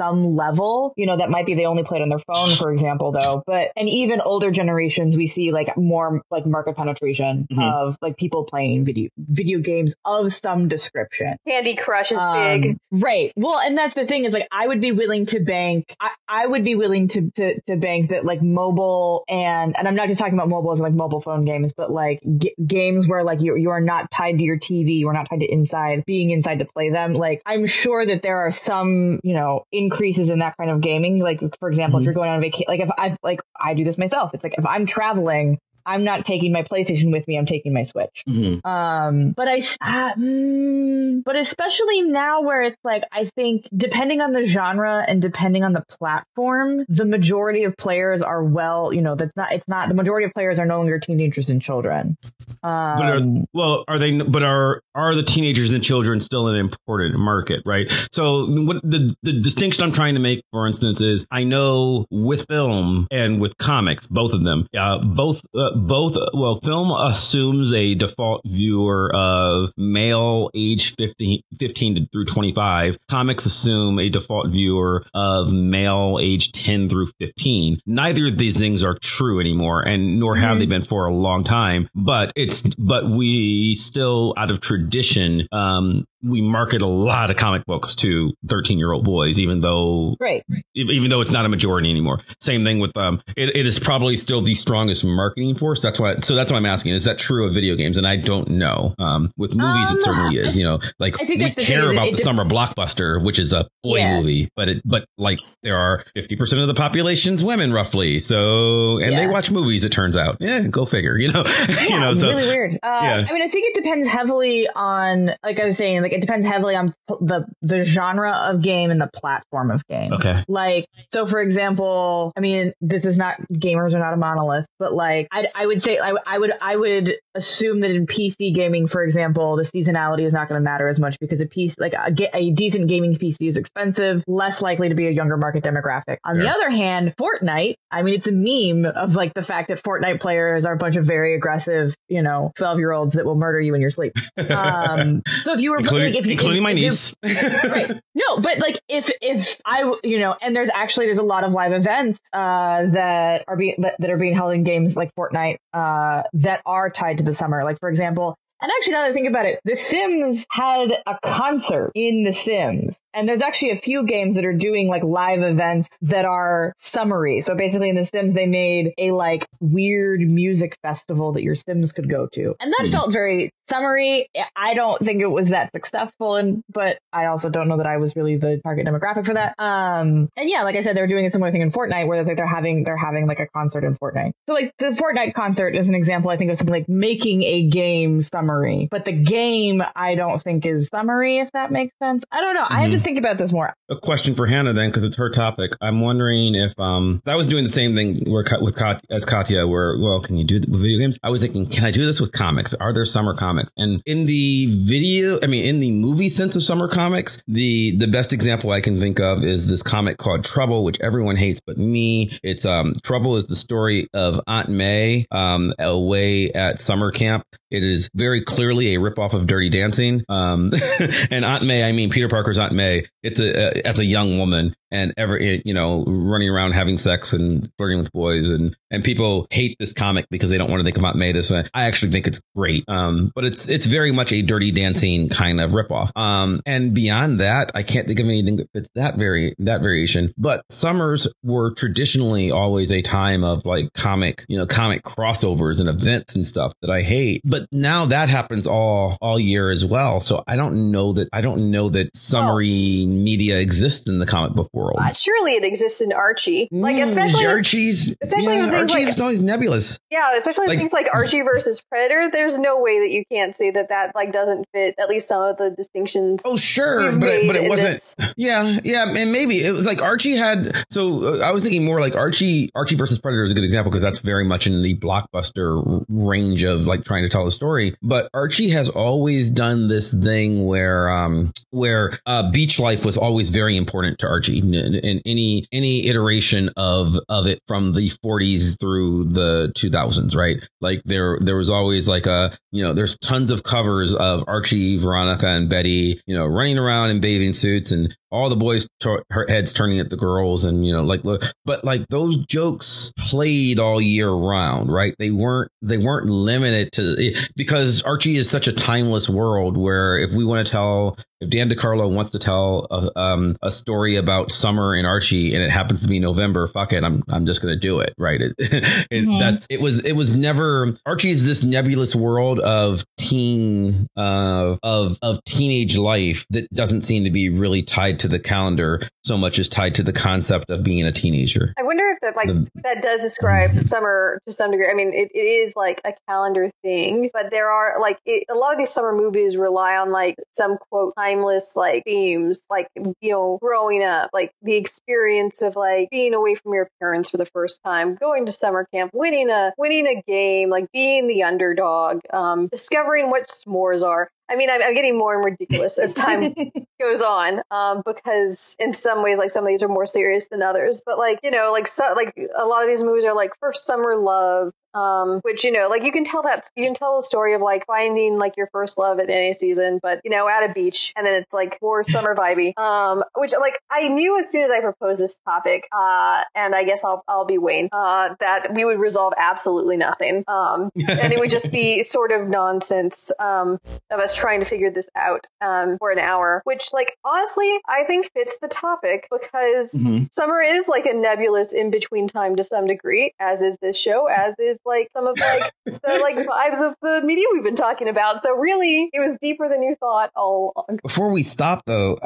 some level. You know, that might be they only play it on their phone, for example, though. But and even older generations, we see like more like market penetration Mhm. of like people playing video video games of some description. Candy Crush is Um, big. Right. Well, and that's the thing is like I would be willing to bank. I, I would be willing to, to to bank that like mobile and and I'm not just talking about mobile as like mobile phone games, but like g- games where like you you are not tied to your TV, you are not tied to inside being inside to play them. Like I'm sure that there are some you know increases in that kind of gaming. Like for example, if mm-hmm. you're going on a vacation, like if I like I do this myself. It's like if I'm traveling. I'm not taking my PlayStation with me. I'm taking my Switch. Um, but I, uh, mm, but especially now where it's like, I think depending on the genre and depending on the platform, the majority of players are well, you know, that's not, it's not, the majority of players are no longer teenagers and children. Um, But are, well, are they? But are are the teenagers and children still an important market? Right. So what the the distinction I'm trying to make, for instance, is I know with film and with comics, both of them, uh, both uh, both. Well, film assumes a default viewer of male age 15, 15 to- through 25. Comics assume a default viewer of male age 10 through 15. Neither of these things are true anymore, and nor have they been for a long time. But it's but we still, out of tradition, um, we market a lot of comic books to 13 year old boys, even though right. even though it's not a majority anymore. Same thing with um, it, it is probably still the strongest marketing force. That's why. So that's why I'm asking: Is that true of video games? And I don't know. Um, with movies, Um, it certainly is. You know, like we care about the summer blockbuster, which is a boy Yeah. movie, but it but like there are 50 percent of the population's women roughly. So and they watch movies. It turns out. Yeah, go figure. You know. you know. So really weird. Uh, yeah. I mean, I think it depends heavily on, like I was saying, like Like it depends heavily on the the genre of game and the platform of game. Okay. Like so, for example, I mean, this is not gamers are not a monolith, but like I, I would say I, I would I would assume that in PC gaming, for example, the seasonality is not going to matter as much because a piece like a, a, decent gaming PC is expensive, less likely to be a younger market demographic. On yeah. the other hand, Fortnite, I mean, it's a meme of like the fact that Fortnite players are a bunch of very aggressive, you know, 12 year olds that will murder you in your sleep. Um, so if you were including, like, you, including my niece, right. no, but like if, if I, you know, and there's actually, there's a lot of live events, uh, that are being, that, that are being held in games like Fortnite, uh, that are tied to the summer. Like, for example, and actually, now that I think about it, The Sims had a concert in The Sims. And there's actually a few games that are doing like live events that are summary. So basically in The Sims, they made a like weird music festival that your Sims could go to. And that mm. felt very summary. I don't think it was that successful. And, but I also don't know that I was really the target demographic for that. Um, and yeah, like I said, they're doing a similar thing in Fortnite where like they're having, they're having like a concert in Fortnite. So like the Fortnite concert is an example, I think of something like making a game summary summary, but the game I don't think is summary, if that makes sense. I don't know. Mm-hmm. I have to think about this more. A question for Hannah then, because it's her topic. I'm wondering if um I was doing the same thing where with Kat, as Katya, where well, can you do video games? I was thinking, can I do this with comics? Are there summer comics? And in the video, I mean, in the movie sense of summer comics, the the best example I can think of is this comic called Trouble, which everyone hates but me. It's um Trouble is the story of Aunt May um away at summer camp. It is very very clearly a ripoff of Dirty Dancing. Um, and Aunt May, I mean Peter Parker's Aunt May. It's a as a young woman, and ever you know running around having sex and flirting with boys and and people hate this comic because they don't want to think about May this way. I actually think it's great. Um, but it's it's very much a dirty dancing kind of ripoff. Um, and beyond that, I can't think of anything that fits that very that variation. But summers were traditionally always a time of like comic, you know, comic crossovers and events and stuff that I hate. But now that happens all all year as well. So I don't know that I don't know that summery media exists in the comic book world. Uh, surely it exists in Archie, like mm, especially Archie's, especially yeah, things Archie's like always nebulous. Yeah, especially like, things like Archie versus Predator. There's no way that you can't say that that like doesn't fit at least some of the distinctions. Oh sure, but it, but it wasn't. This. Yeah, yeah, and maybe it was like Archie had. So uh, I was thinking more like Archie. Archie versus Predator is a good example because that's very much in the blockbuster range of like trying to tell a story. But Archie has always done this thing where um where uh, beach life was always very important to Archie in any any iteration of of it from the 40s through the 2000s, right? Like there there was always like a you know there's tons of covers of Archie, Veronica, and Betty, you know, running around in bathing suits and all the boys her heads turning at the girls and you know like look but like those jokes played all year round right they weren't they weren't limited to eh, because archie is such a timeless world where if we want to tell if Dan DeCarlo wants to tell a, um, a story about summer in Archie and it happens to be November, fuck it, I'm I'm just gonna do it, right? It, it mm-hmm. that's it was it was never Archie is this nebulous world of teen uh, of of teenage life that doesn't seem to be really tied to the calendar so much as tied to the concept of being a teenager. I wonder if that like the, that does describe summer to some degree. I mean, it, it is like a calendar thing, but there are like it, a lot of these summer movies rely on like some quote timeless like themes, like you know, growing up, like the experience of like being away from your parents for the first time, going to summer camp, winning a winning a game, like being the underdog, um, discovering what s'mores are. I mean, I'm, I'm, getting more and ridiculous as time goes on, um, because in some ways, like some of these are more serious than others. But like you know, like so, like a lot of these movies are like first summer love, um, which you know, like you can tell that you can tell the story of like finding like your first love at any season, but you know, at a beach, and then it's like more summer vibey. Um, which like I knew as soon as I proposed this topic, uh, and I guess I'll I'll be Wayne, uh, that we would resolve absolutely nothing, um, and it would just be sort of nonsense, um, of us trying to figure this out um, for an hour, which like, honestly, I think fits the topic because Mhm. summer is like a nebulous in between time to some degree, as is this show, as is like some of like the like vibes of the media we've been talking about. So really, it was deeper than you thought all along. Before we stop, though,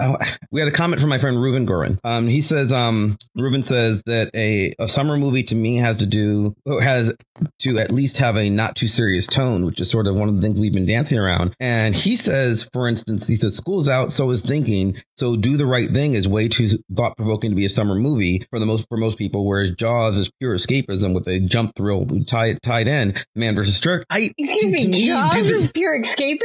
we had a comment from my friend Reuven Gorin. Um, he says, um, Reuven says that a, a summer movie to me has to do has to at least have a not too serious tone, which is sort of one of the things we've been dancing around. And he says, for instance, he says, "School's out, so is thinking." So, do the right thing is way too thought provoking to be a summer movie for the most for most people. Whereas Jaws is pure escapism with a jump thrill tied tied in. Man versus Jerk. I Excuse to, to me, me, Jaws do is pure escapism?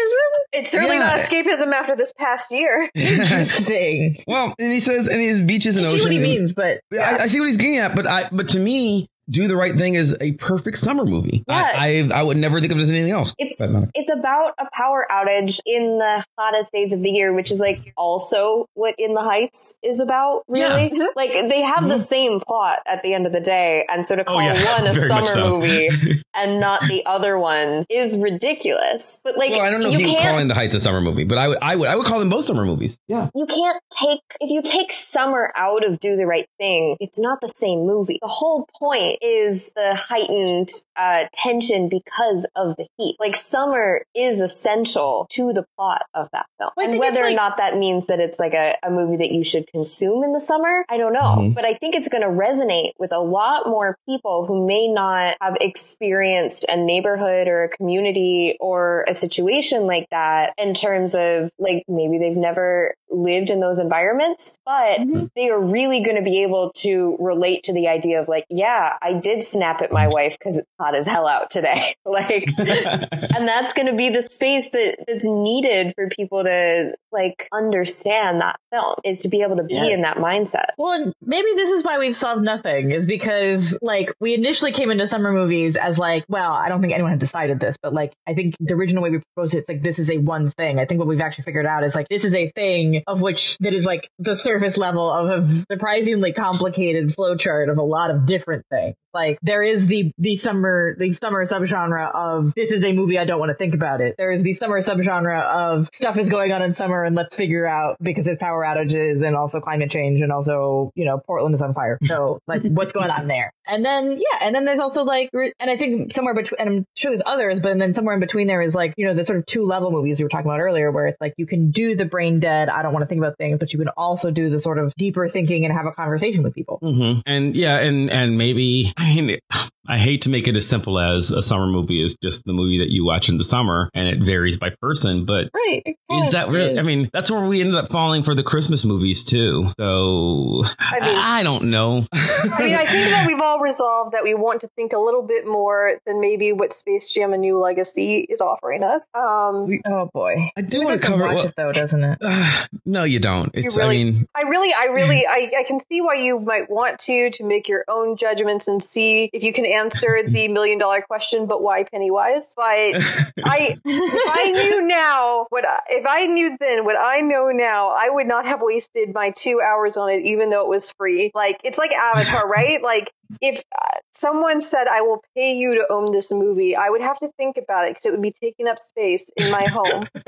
It's certainly Yeah. not escapism after this past year. Interesting. Well, and he says, and his beaches and I see oceans. what he and- means, but I, I see what he's getting at, but I, but to me, do the right thing is a perfect summer movie. I, I, I would never think of it as anything else. It's uh, it's about a power outage in the hottest days of the year, which is like also what In the Heights is about, really. Yeah. Like they have the mm-hmm. same plot at the end of the day, and so to oh, call Oh, yeah. one a Very summer so. movie and not the other one is ridiculous. But like well, I don't know you if you would can't call in the heights a summer movie, but I would, I would, I would call them both summer movies. Yeah. you can't take if you take summer out of do the right thing it's not the same movie the whole point is the heightened uh, tension because of the heat. Like summer is essential to the plot of that film. Well, and think it's whether or not that means that it's like a, a movie that you should consume in the summer i don't know. Mhm. but i think it's going to resonate with a lot more people who may not have experienced a neighborhood or a community or a situation like that in terms of like maybe they've never lived in those environments, but they are really going to be able to relate to the idea of like, yeah, I did snap at my mm. wife because it's hot as hell out today. like, and that's going to be the space that that's needed for people to like understand that film is to be able to be Yeah. in that mindset. Well, and maybe this is why we've solved nothing, is because like we initially came into summer movies as like, well, I don't think anyone had decided this, but like I think the original way we proposed it, it's like this is a one thing. I think what we've actually figured out is like this is a thing of which that is like the surface level of a surprisingly complicated flowchart of a lot of different things. Like there is the the summer the summer subgenre of this is a movie I don't want to think about it. There is the summer subgenre of stuff is going on in summer and let's figure out because there's power outages and also climate change and also you know Portland is on fire. So like what's going on there? And then yeah, and then there's also like and I think somewhere between and I'm sure there's others, but then somewhere in between there is like you know the sort of two level movies we were talking about earlier where it's like you can do the brain dead I don't want to think about things, but you can also do the sort of deeper thinking and have a conversation with people. hmm And yeah, and and maybe I mean, I hate to make it as simple as a summer movie is just the movie that you watch in the summer, and it varies by person. But Right. is that really? I mean, that's where we ended up falling for the Christmas movies too. So I, mean- I don't know. I mean, I think that we've all resolved that we want to think a little bit more than maybe what Space Jam: A New Legacy is offering us. Um, We- Oh boy. I do want to cover. watch Well, it though, doesn't it? uh, no, you don't. It's. really- I mean, I really, I really, I, I can see why you might want to to make your own judgments and see if you can answer the million dollar question. But why Pennywise? But I, if I knew now what, I, if I knew then what I know now, I would not have wasted my two hours on it, even though it was free. Like it's like Avatar, right? Like if uh, someone said I will pay you to own this movie, I would have to think about it because it would be taking up space in my home.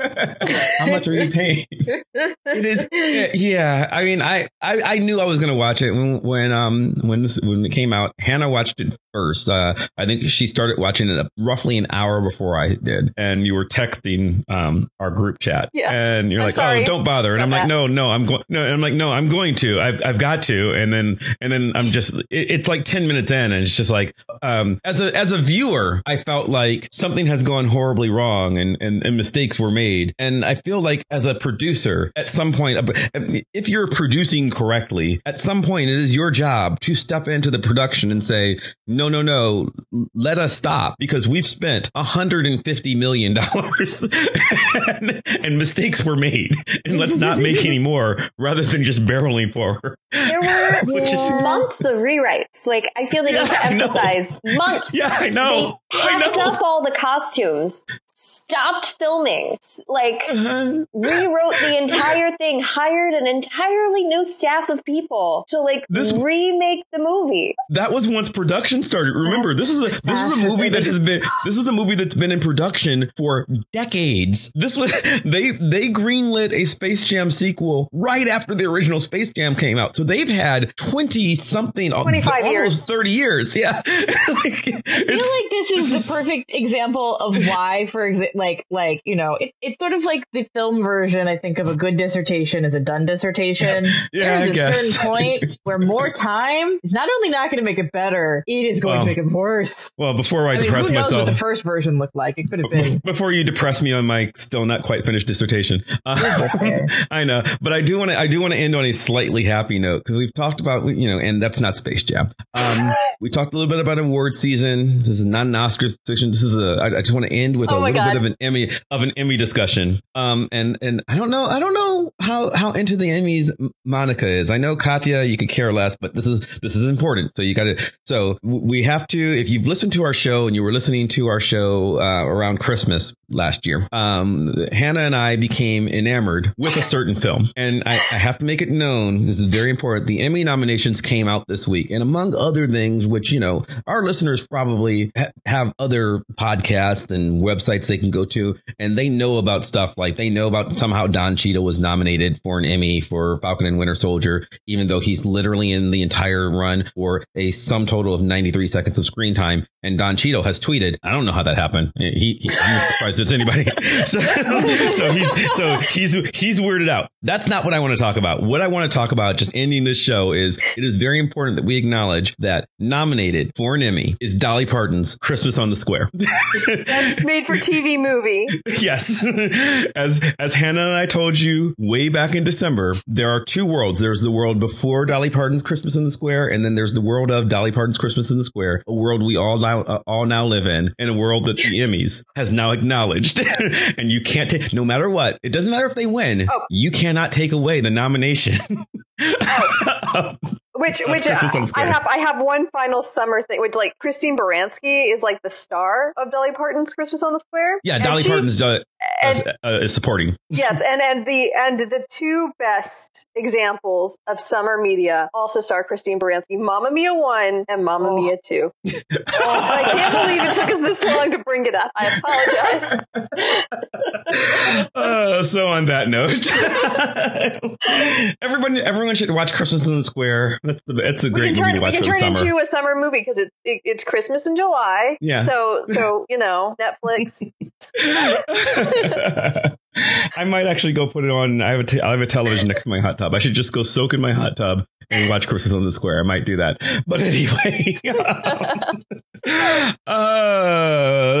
How much are you paying? it is. Yeah, I mean, I, I, I knew I was gonna watch it when when um when this, when it came out. Hannah watched it first. Uh, I think she started watching it roughly an hour before I did, and you were texting um our group chat, Yeah. and you're I'm like, sorry "Oh, don't bother," and about I'm like, that. "No, no, I'm going." No, and I'm like, "No, I'm going to. I've I've got to," and then and then I'm just. It, it's like ten minutes in, and it's just like, um, as a as a viewer, I felt like something has gone horribly wrong, and and, and mistakes were made, and I feel like as a producer, at some point, if you're producing correctly, at some point, it is your job to step into the production and say, no, no, no, let us stop because we've spent 150 million dollars and, and mistakes were made, and let's not make any more, rather than just barreling forward. There were Which is- months of rewrites. Like I feel they need to emphasize months. Yeah, I know. They I know. up all the costumes stopped filming, like rewrote the entire thing, hired an entirely new staff of people to like This- remake the movie. That was once production started. Remember, this is a this is a movie that has been this is a movie that's been in production for decades. This was they they greenlit a Space Jam sequel right after the original Space Jam came out. So they've had 20 something 25 almost years. 30 years. Yeah. Like, I feel like this is this the is- perfect example of why, for like, like you know, it, it's sort of like the film version. I think of a good dissertation as a done dissertation. Yeah, There's I a guess. certain point where more time is not only not going to make it better, it is going Well, to make it worse. Well, before I, I mean, depress knows myself what the first version looked like? It could have been. before you depress me on my still not quite finished dissertation. Uh. I know, but I do want to, I do want to end on a slightly happy note because we've talked about, you know, and that's not Space Jam. Um, we talked a little bit about award season. This is not an Oscars discussion. This is a, I, I just want to end with Oh a little God. bit of an Emmy, of an Emmy discussion. Um, and, and I don't know, I don't know how, how into the Emmys Monica is. I know Katya, you could care less, but this is, this is important. So you got to, so we have to, if you've listened to our show and you were listening to our show, uh, around Christmas last year, um, Hannah and I became enamored with a certain film. And I, I have to make it known. This is very important. The Emmy nominations came out this week. And among other things, which, you know, our listeners probably ha- have other podcasts and websites they can go to and they know about stuff like they know about somehow Don Cheadle was nominated for an Emmy for Falcon and Winter Soldier, even though he's literally in the entire run for a sum total of 93 seconds of screen time. And Don Cheadle has tweeted, I don't know how that happened. He, he I'm surprised it's anybody. So, so he's, so he's, he's weirded out. That's not what I want to talk about. What I want to talk about just ending this show is it is very important that we acknowledge that nominated for an Emmy is Dolly Parton's Christmas on the Square. That's made for TV movie. yes. As as Hannah and I told you way back in December, there are two worlds. There's the world before Dolly Parton's Christmas in the Square, and then there's the world of Dolly Parton's Christmas in the Square, a world we all now uh, all now live in, and a world that the Emmys has now acknowledged. and you can't take no matter what. It doesn't matter if they win. Oh. You cannot take away the nomination. Which, Of which on the I have, I have one final summer thing. Which, like, Christine Baranski is like the star of Dolly Parton's Christmas on the Square. yeah, Dolly she- Parton's uh, and- is, uh, is supporting. yes, and and the and the two best examples of summer media also star Christine Baranski, Mamma Mia one and Mamma Oh. Mia two. I can't believe it took us this long to bring it up. I apologize. Uh, so on that note, everyone everyone should watch Christmas in the Square. That's the that's a We great can movie turn to watch can for the turn summer. into a summer movie because it, it it's Christmas in July. Yeah. So so you know Netflix. I might actually go put it on. I have a t- I have a television next to my hot tub. I should just go soak in my hot tub and watch Christmas on the Square. I might do that. But anyway, uh,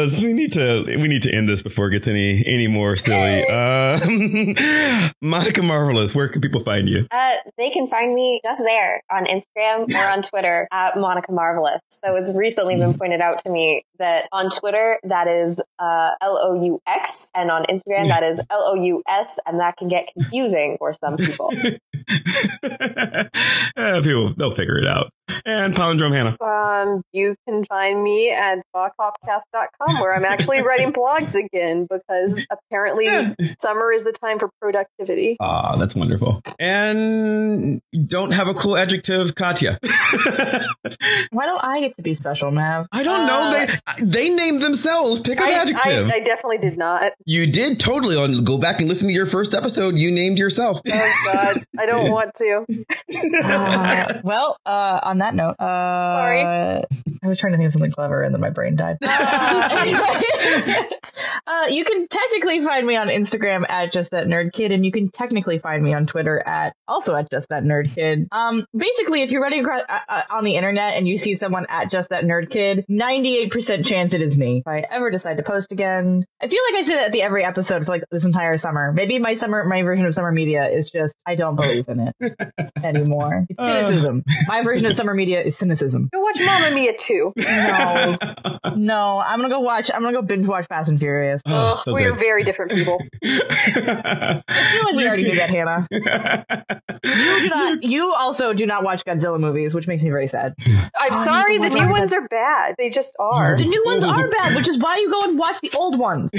so we need to we need to end this before it gets any any more silly. Um, Monica Marvelous, where can people find you? Uh, they can find me just there on Instagram or on Twitter at Monica Marvelous. So it's recently been pointed out to me that on Twitter that is uh, L O U X, and on Instagram that is L O U S, and that can get confusing for some people. Uh, people they'll figure it out. And Palindrome Hannah. Um, you can find me at voxpopcast.com where I'm actually writing blogs again because apparently Yeah. summer is the time for productivity. Ah, that's wonderful. And don't have a cool adjective, Katya. Why don't I get to be special, Mav? I don't know. They they named themselves. Pick an I, adjective. I, I definitely did not. you did totally. On go back and listen to your first episode. You named yourself. Oh God, I don't want to. Uh, well, uh, on that note, uh, I was trying to think of something clever and then my brain died. Uh, uh, you can technically find me on Instagram at just that nerd kid, and you can technically find me on Twitter at also at just that nerd kid. Um, basically, if you're running across uh, uh, on the internet and you see someone at just that nerd kid, 98% chance it is me. If I ever decide to post again, I feel like I say that at the every episode for like this entire summer. Maybe my summer, my version of summer media is just I don't believe in it anymore. It's cynicism. My version of summer media is cynicism. Go watch Mamma Mia too. No, no. I'm gonna go watch. I'm gonna go binge watch Fast and Furious. Oh, Ugh, so we are very different people. I feel like we already knew that, Hannah. You do not. You also do not watch Godzilla movies, which makes me very sad. I'm Oh, sorry, the new watch ones are bad. They just are. The new ones are bad, which is why you go and watch the old ones.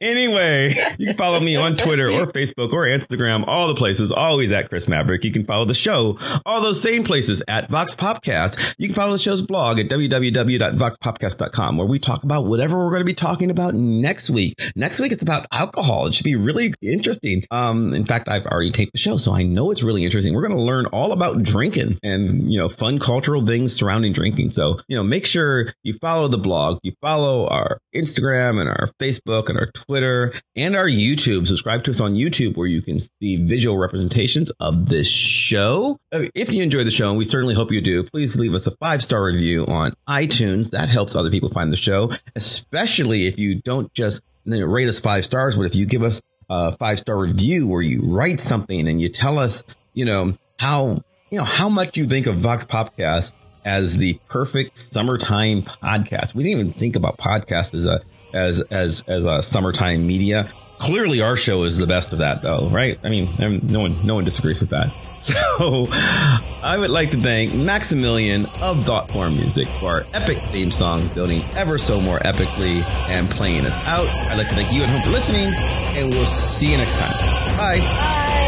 anyway, you can follow me on Twitter or Facebook or Instagram, all the places, always at Chris Maverick. You can follow the show, all those same places at Vox Popcast. You can follow the show's blog at www.voxpopcast.com where we talk about whatever we're going to be talking about next week. Next week, it's about alcohol. It should be really interesting. Um, in fact, I've already taped the show, so I know it's really interesting. We're going to learn all about drinking and, you know, fun cultural things surrounding drinking. So, you know, make sure you follow the blog, you follow our Instagram and our Facebook and our Twitter and our YouTube. Subscribe to us on YouTube where you can see visual representations of this show. If you enjoy the show, and we certainly hope you do, please leave us a five star review on iTunes. That helps other people find the show, especially if you don't just rate us five stars, but if you give us a five star review where you write something and you tell us, you know, how, you know, how much you think of Vox Popcast as the perfect summertime podcast. We didn't even think about podcast as a, as, as, as a summertime media. Clearly our show is the best of that though, right? I mean, no one, no one disagrees with that. So I would like to thank Maximilian of Thoughtform Music for our epic theme song, building ever so more epically and playing us out. I'd like to thank you at home for listening and we'll see you next time. Bye. Bye.